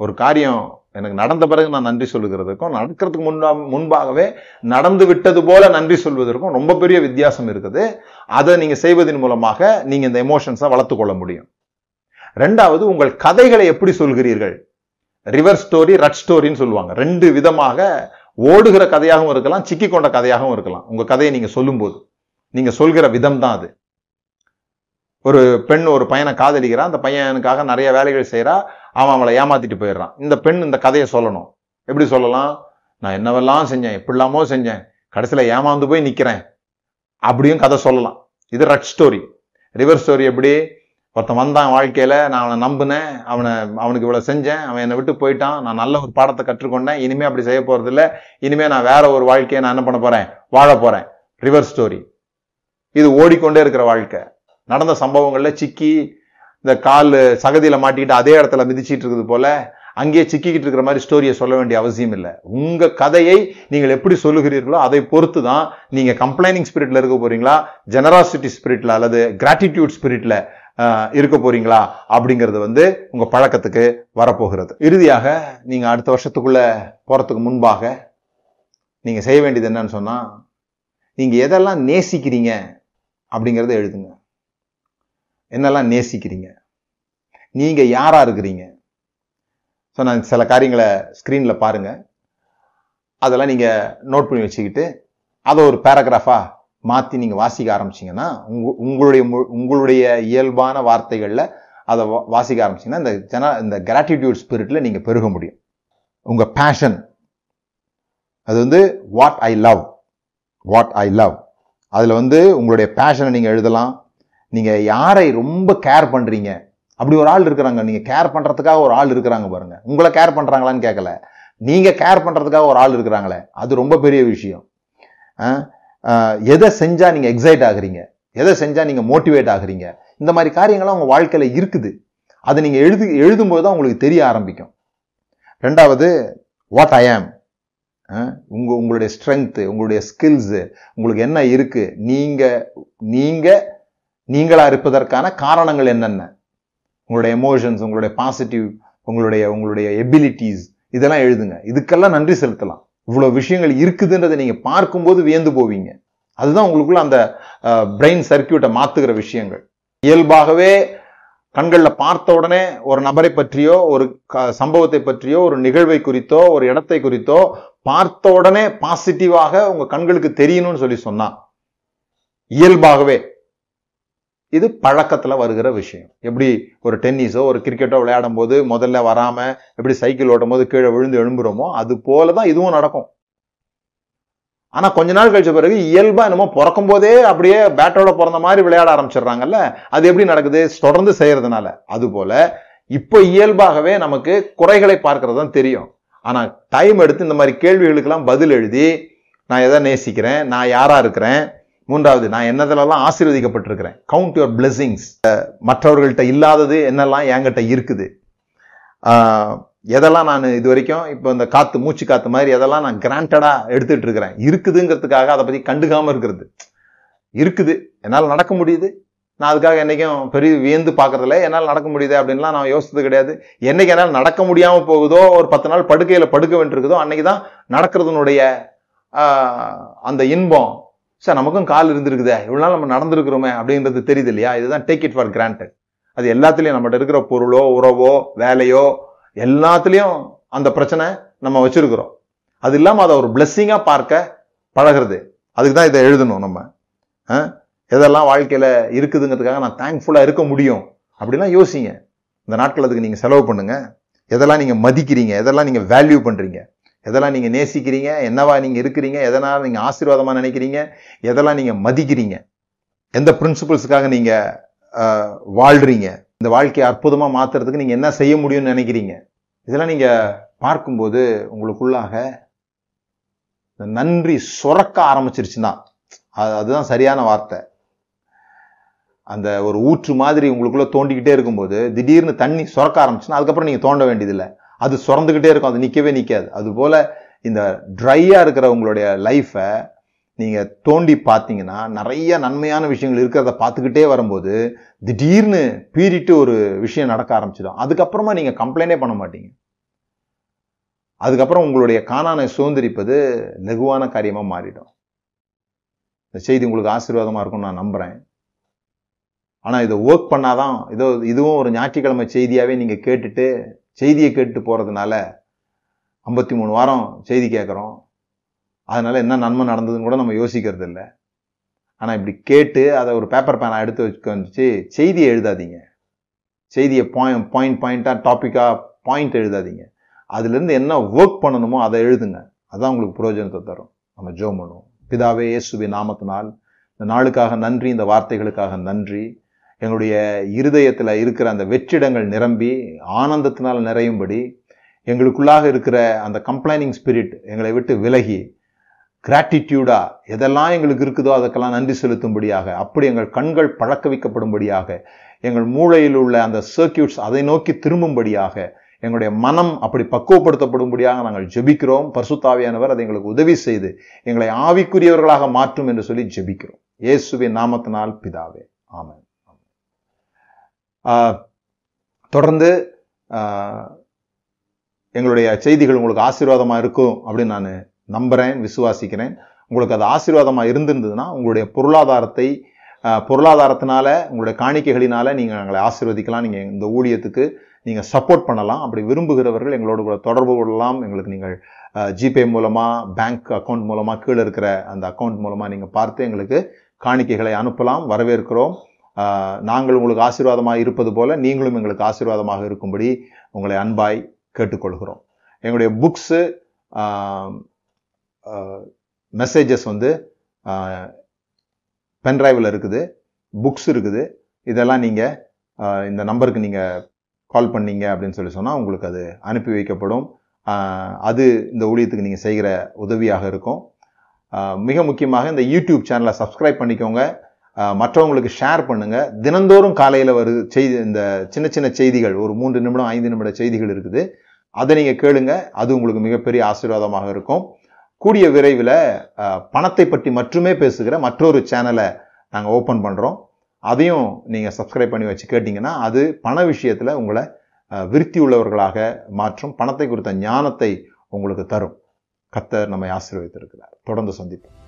ஒரு காரியம் எனக்கு நடந்த பிறகு நான் நன்றி சொல்லுகிறதுக்கும் நடக்கிறதுக்கு முன்பா முன்பாகவே நடந்து விட்டது போல நன்றி சொல்வதற்கும் ரொம்ப பெரிய வித்தியாசம் இருக்குது. அதை நீங்க செய்வதன் மூலமாக நீங்க இந்த எமோஷன்ஸை வளர்த்து கொள்ள முடியும். ரெண்டாவது உங்கள் கதைகளை எப்படி சொல்கிறீர்கள்? ரிவர் ஸ்டோரி ரட் ஸ்டோரின்னு சொல்லுவாங்க. ரெண்டு விதமாக ஓடுகிற கதையாகவும் இருக்கலாம் சிக்கி கொண்ட கதையாகவும் இருக்கலாம். உங்க கதையை நீங்க சொல்லும்போது நீங்க சொல்கிற விதம் தான் அது. ஒரு பெண் ஒரு பையனை காதலிக்கிறா அந்த பையனுக்காக நிறைய வேலைகள் செய்யறா அவன் அவளை ஏமாத்திட்டு போயிடுறான். இந்த பெண் இந்த கதையை சொல்லணும். எப்படி சொல்லலாம்? நான் என்னவெல்லாம் செஞ்சேன் எப்படிலாமோ செஞ்சேன். கடைசியில் ஏமாந்து போய் நிற்கிறேன் அப்படியும் கதை சொல்லலாம். இது ரட் ஸ்டோரி. ரிவர் ஸ்டோரி எப்படி? ஒருத்தன் வந்தான் வாழ்க்கையில் நான் அவனை நம்பினேன் அவனை அவனுக்கு இவ்வளோ செஞ்சேன் அவன் என்னை விட்டு போயிட்டான் நான் நல்ல ஒரு பாடத்தை கற்றுக்கொண்டேன் இனிமேல் அப்படி செய்ய போகிறதில்ல இனிமேல் நான் வேற ஒரு வாழ்க்கையை நான் என்ன பண்ண போகிறேன் வாழ போகிறேன் ரிவர் ஸ்டோரி. இது ஓடிக்கொண்டே இருக்கிற வாழ்க்கை. நடந்த சம்பவங்களில் சிக்கி இந்த கால் சகதியில் மாட்டிக்கிட்டு அதே இடத்துல மிதிச்சிட்டு இருக்குது போல அங்கேயே சிக்கிக்கிட்டு இருக்கிற மாதிரி ஸ்டோரியை சொல்ல வேண்டிய அவசியம் இல்லை. உங்கள் கதையை நீங்கள் எப்படி சொல்லுகிறீர்களோ அதை பொறுத்து தான் நீங்கள் கம்ப்ளைனிங் ஸ்பிரிட்டில் இருக்க போறீங்களா ஜெனராசிட்டி ஸ்பிரிட்டில் அல்லது கிராட்டிடியூட் ஸ்பிரிட்டில் இருக்க போறீங்களா அப்படிங்கிறது வந்து உங்கள் பழக்கத்துக்கு வரப்போகிறது. இறுதியாக நீங்கள் அடுத்த வருஷத்துக்குள்ளே போகிறதுக்கு முன்பாக நீங்கள் செய்ய வேண்டியது என்னன்னு சொன்னால் நீங்கள் எதெல்லாம் நேசிக்கிறீங்க அப்படிங்கிறத எழுதுங்க. என்னெல்லாம் நேசிக்கிறீங்க? நீங்கள் யாராக இருக்கிறீங்க? ஸோ நான் சில காரியங்களை ஸ்க்ரீனில் பாருங்கள் அதெல்லாம் நீங்கள் நோட் பண்ணி வச்சுக்கிட்டு அதை ஒரு பேராகிராஃபாக மாற்றி நீங்கள் வாசிக்க ஆரம்பிச்சிங்கன்னா உங்க உங்களுடைய உங்களுடைய இயல்பான வார்த்தைகளில் அதை வாசிக்க ஆரம்பிச்சீங்கன்னா இந்த ஜன இந்த கிராட்டிடியூட் ஸ்பிரிட்டில் நீங்கள் பெருக முடியும். உங்கள் பேஷன் அது வந்து what I love what I love அதில் வந்து உங்களுடைய பேஷனை நீங்கள் எழுதலாம். நீங்கள் யாரை ரொம்ப கேர் பண்ணுறீங்க அப்படி ஒரு ஆள் இருக்கிறாங்க. நீங்கள் கேர் பண்ணுறதுக்காக ஒரு ஆள் இருக்கிறாங்க பாருங்கள் உங்களை கேர் பண்ணுறாங்களான்னு கேட்கல நீங்கள் கேர் பண்ணுறதுக்காக ஒரு ஆள் இருக்கிறாங்களே. அது ரொம்ப பெரிய விஷயம். எதை செஞ்சால் நீங்கள் எக்ஸைட் ஆகுறீங்க? எதை செஞ்சால் நீங்கள் மோட்டிவேட் ஆகுறீங்க? இந்த மாதிரி காரியங்கள்லாம் உங்கள் வாழ்க்கையில் இருக்குது. அதை நீங்கள் எழுது எழுதும்போது தான் உங்களுக்கு தெரிய ஆரம்பிக்கும். ரெண்டாவது வாட் ஐ ஆம் உங்கள் உங்களுடைய ஸ்ட்ரென்த்து உங்களுடைய ஸ்கில்ஸு உங்களுக்கு என்ன இருக்குது நீங்கள் நீங்கள் நீங்களா இருப்பதற்கான காரணங்கள் என்னென்ன? உங்களுடைய எமோஷன்ஸ் உங்களுடைய பாசிட்டிவ் உங்களுடைய உங்களுடைய எபிலிட்டிஸ் இதெல்லாம் எழுதுங்க. இதுக்கெல்லாம் நன்றி செலுத்தலாம். இவ்வளோ விஷயங்கள் இருக்குதுன்றதை நீங்கள் பார்க்கும்போது வியந்து போவீங்க. அதுதான் உங்களுக்குள்ள அந்த பிரெயின் சர்க்கியூட்டை மாத்துகிற விஷயங்கள். இயல்பாகவே கண்களில் பார்த்த உடனே ஒரு நபரை பற்றியோ ஒரு சம்பவத்தை பற்றியோ ஒரு நிகழ்வை குறித்தோ ஒரு இடத்தை குறித்தோ பார்த்த உடனே பாசிட்டிவாக உங்கள் கண்களுக்கு தெரியணும்னு சொல்லி சொன்னான் இயல்பாகவே இது பழக்கத்தில் வருகிற விஷயம். எப்படி ஒரு டென்னிஸோ ஒரு கிரிக்கெட்டோ விளையாடும் போது முதல்ல வராமல் எப்படி சைக்கிள் ஓட்டும் போது கீழே விழுந்து எழும்புறோமோ அது போலதான் இதுவும் நடக்கும். ஆனால் கொஞ்ச நாள் கழிச்ச பிறகு இயல்பாக என்னமோ பிறக்கும் போதே அப்படியே பேட்டோட பிறந்த மாதிரி விளையாட ஆரம்பிச்சிடுறாங்கல்ல அது எப்படி நடக்குது? தொடர்ந்து செய்கிறதுனால அதுபோல் இப்போ இயல்பாகவே நமக்கு குறைகளை பார்க்கறது தான் தெரியும். ஆனால் டைம் எடுத்து இந்த மாதிரி கேள்விகளுக்கெல்லாம் பதில் எழுதி நான் எதை நேசிக்கிறேன் நான் யாராக இருக்கிறேன் மூன்றாவது நான் என்னதுலலாம் ஆசீர்வதிக்கப்பட்டிருக்கிறேன்? கவுண்ட் யுவர் பிளெஸிங்ஸ் மற்றவர்கள்ட்ட இல்லாதது என்னெல்லாம் என்கிட்ட இருக்குது? எதெல்லாம் நான் இது வரைக்கும் இப்போ இந்த காற்று மூச்சு காத்து மாதிரி எதெல்லாம் நான் கிராண்டடாக எடுத்துகிட்டு இருக்கிறேன் இருக்குதுங்கிறதுக்காக அதை பற்றி கண்டுக்காமல் இருக்கிறது. இருக்குது. என்னால் நடக்க முடியுது. நான் அதுக்காக என்றைக்கும் பெரிய வியந்து பார்க்கறதில்ல. என்னால் நடக்க முடியுது அப்படின்லாம் நான் யோசிச்சது கிடையாது. என்றைக்கு என்னால் நடக்க முடியாமல் போகுதோ ஒரு பத்து நாள் படுக்கையில் படுக்க வேண்டியிருக்குதோ அன்னைக்கு தான் நடக்கிறதுனுடைய அந்த இன்பம் சார் நமக்கும் கால் இருந்திருக்குதே. இவ்வளோ நாள் நம்ம நடந்திருக்கிறோமே அப்படின்றது தெரியுது இல்லையா இதுதான் டேக் இட் ஃபார் கிராண்டட் அது எல்லாத்துலேயும் நம்மகிட்ட இருக்கிற பொருளோ உறவோ வேலையோ எல்லாத்துலேயும் அந்த பிரச்சனை நம்ம வச்சுருக்கிறோம். அது இல்லாமல் அதை ஒரு பிளெஸ்ஸிங்காக பார்க்க பழகிறது. அதுக்கு தான் இதை எழுதணும் நம்ம. எதெல்லாம் வாழ்க்கையில் இருக்குதுங்கிறதுக்காக நான் தேங்க்ஃபுல்லாக இருக்க முடியும் அப்படிலாம் யோசிங்க. இந்த நாட்கள் அதுக்கு நீங்கள் செலவு பண்ணுங்கள் எதெல்லாம் நீங்கள் மதிக்கிறீங்க எதெல்லாம் நீங்கள் வேல்யூ பண்ணுறீங்க எதெல்லாம் நீங்கள் நேசிக்கிறீங்க? என்னவா நீங்கள் இருக்கிறீங்க? எதனால் நீங்கள் ஆசீர்வாதமாக நினைக்கிறீங்க? எதெல்லாம் நீங்கள் மதிக்கிறீங்க? எந்த பிரின்சிபல்ஸுக்காக நீங்கள் வாழ்கிறீங்க இந்த வாழ்க்கையை அற்புதமாக மாத்துறதுக்கு நீங்கள் என்ன செய்ய முடியும்னு நினைக்கிறீங்க? இதெல்லாம் நீங்கள் பார்க்கும்போது உங்களுக்குள்ளாக இந்த நன்றி சுரக்க ஆரம்பிச்சிருச்சுன்னா அது- அதுதான் சரியான வார்த்தை. அந்த ஒரு ஊற்று மாதிரி உங்களுக்குள்ளே தோண்டிக்கிட்டே இருக்கும்போது திடீர்னு தண்ணி சுரக்க ஆரம்பிச்சுன்னா அதுக்கப்புறம் நீங்கள் தோண்ட வேண்டியதில்லை. அது சுரந்துக்கிட்டே இருக்கும் அது நிற்கவே நிற்காது அதுபோல் இந்த ட்ரையாக இருக்கிற உங்களுடைய லைஃபை நீங்கள் தோண்டி பார்த்தீங்கன்னா நிறைய நன்மையான விஷயங்கள் இருக்கிறத பார்த்துக்கிட்டே வரும்போது திடீர்னு பீறிட்டு ஒரு விஷயம் நடக்க ஆரம்பிச்சிடும். அதுக்கப்புறமா நீங்கள் கம்ப்ளைண்டே பண்ண மாட்டீங்க. அதுக்கப்புறம் உங்களுடைய காணானை சுதந்திரிப்பது லகுவான காரியமாக மாறிடும். இந்த செய்தி உங்களுக்கு ஆசீர்வாதமாக இருக்கும்னு நான் நம்புறேன். ஆனால் இதை ஒர்க் பண்ணாதான் இதோ இதுவும் ஒரு ஞாயிற்றுக்கிழமை செய்தியாகவே நீங்கள் கேட்டுட்டு செய்தியை கேட்டு போகிறதுனால ஐம்பத்தி மூணு வாரம் செய்தி கேட்குறோம் அதனால் என்ன நன்மை நடந்ததுன்னு கூட நம்ம யோசிக்கிறது இல்லை ஆனால் இப்படி கேட்டு அதை ஒரு பேப்பர் பேனை எடுத்து வச்சு செய்தியை எழுதாதீங்க. செய்தியை பாயிண்ட் பாயிண்ட் பாயிண்ட்டாக டாப்பிக்காக பாயிண்ட் எழுதாதீங்க. அதுலேருந்து என்ன ஒர்க் பண்ணணுமோ அதை எழுதுங்க. அதுதான் உங்களுக்கு பிரயோஜனத்தை தரும். நம்ம ஜோம் பண்ணுவோம். பிதாவே இயேசுவி நாமத்தினால் இந்த நாளுக்காக நன்றி இந்த வார்த்தைகளுக்காக நன்றி. எங்களுடைய இருதயத்தில் இருக்கிற அந்த வெற்றிடங்கள் நிரம்பி ஆனந்தத்தினால் நிறையும்படி எங்களுக்குள்ளாக இருக்கிற அந்த கம்ப்ளைனிங் ஸ்பிரிட் எங்களை விட்டு விலகி கிராட்டிடியூடாக எதெல்லாம் எங்களுக்கு இருக்குதோ அதுக்கெல்லாம் நன்றி செலுத்தும்படியாக அப்படி எங்கள் கண்கள் பழக்க வைக்கப்படும்படியாக எங்கள் மூளையில் உள்ள அந்த சர்க்கியூட்ஸ் அதை நோக்கி திரும்பும்படியாக எங்களுடைய மனம் அப்படி பக்குவப்படுத்தப்படும்படியாக நாங்கள் ஜெபிக்கிறோம். பர்சுத்தாவியானவர் அதை எங்களுக்கு உதவி செய்து எங்களை ஆவிக்குரியவர்களாக மாற்றும் என்று சொல்லி ஜெபிக்கிறோம். இயேசுவின் நாமத்தினால் பிதாவே. ஆமன். தொடர்ந்து எங்களுடைய செய்திகள் உங்களுக்கு ஆசீர்வாதமாக இருக்கும் அப்படின்னு நான் நம்புகிறேன் விசுவாசிக்கிறேன். உங்களுக்கு அது ஆசீர்வாதமாக இருந்திருந்ததுன்னா உங்களுடைய பொருளாதாரத்தை பொருளாதாரத்தினால உங்களுடைய காணிக்கைகளினால நீங்கள் எங்களை ஆசீர்வதிக்கலாம். நீங்கள் இந்த ஊழியத்துக்கு நீங்கள் சப்போர்ட் பண்ணலாம். அப்படி விரும்புகிறவர்கள் எங்களோடு கூட தொடர்பு கொள்ளலாம். எங்களுக்கு நீங்கள் ஜிபே மூலமாக பேங்க் அக்கௌண்ட் மூலமாக கீழே இருக்கிற அந்த அக்கௌண்ட் மூலமாக நீங்கள் பார்த்து எங்களுக்கு காணிக்கைகளை அனுப்பலாம் வரவேற்கிறோம். நாங்கள் உங்களுக்கு ஆசீர்வாதமாக இருப்பது போல நீங்களும் எங்களுக்கு ஆசீர்வாதமாக இருக்கும்படி உங்களை அன்பாய் கேட்டுக்கொள்கிறோம். எங்களுடைய புக்ஸு மெசேஜஸ் வந்து பென்ட்ரைவில் இருக்குது புக்ஸ் இருக்குது. இதெல்லாம் நீங்கள் இந்த நம்பருக்கு நீங்கள் கால் பண்ணீங்க அப்படின்னு சொல்லி சொன்னால் உங்களுக்கு அது அனுப்பி வைக்கப்படும். அது இந்த ஊழியத்துக்கு நீங்கள் செய்கிற உதவியாக இருக்கும். மிக முக்கியமாக இந்த யூடியூப் சேனலை சப்ஸ்கிரைப் பண்ணிக்கோங்க. மற்றவங்களுக்கு ஷேர் பண்ணுங்கள் தினந்தோறும் காலையில் வரு செய்தி இந்த சின்ன சின்ன செய்திகள் ஒரு மூன்று நிமிடம் ஐந்து நிமிட செய்திகள் இருக்குது. அதை நீங்கள் கேளுங்க. அது உங்களுக்கு மிகப்பெரிய ஆசீர்வாதமாக இருக்கும். கூடிய விரைவில் பணத்தை பற்றி மட்டுமே பேசுகிற மற்றொரு சேனலை நாங்கள் ஓப்பன் பண்ணுறோம் அதையும் நீங்கள் சப்ஸ்கிரைப் பண்ணி வச்சு கேட்டிங்கன்னா அது பண விஷயத்தில் உங்களை விருத்தி உள்ளவர்களாக மாற்றும். பணத்தை குறித்த ஞானத்தை உங்களுக்கு தரும். கத்தர் நம்மை ஆசீர்வதித்திருக்கிறார். தொடர்ந்து சந்திப்போம்.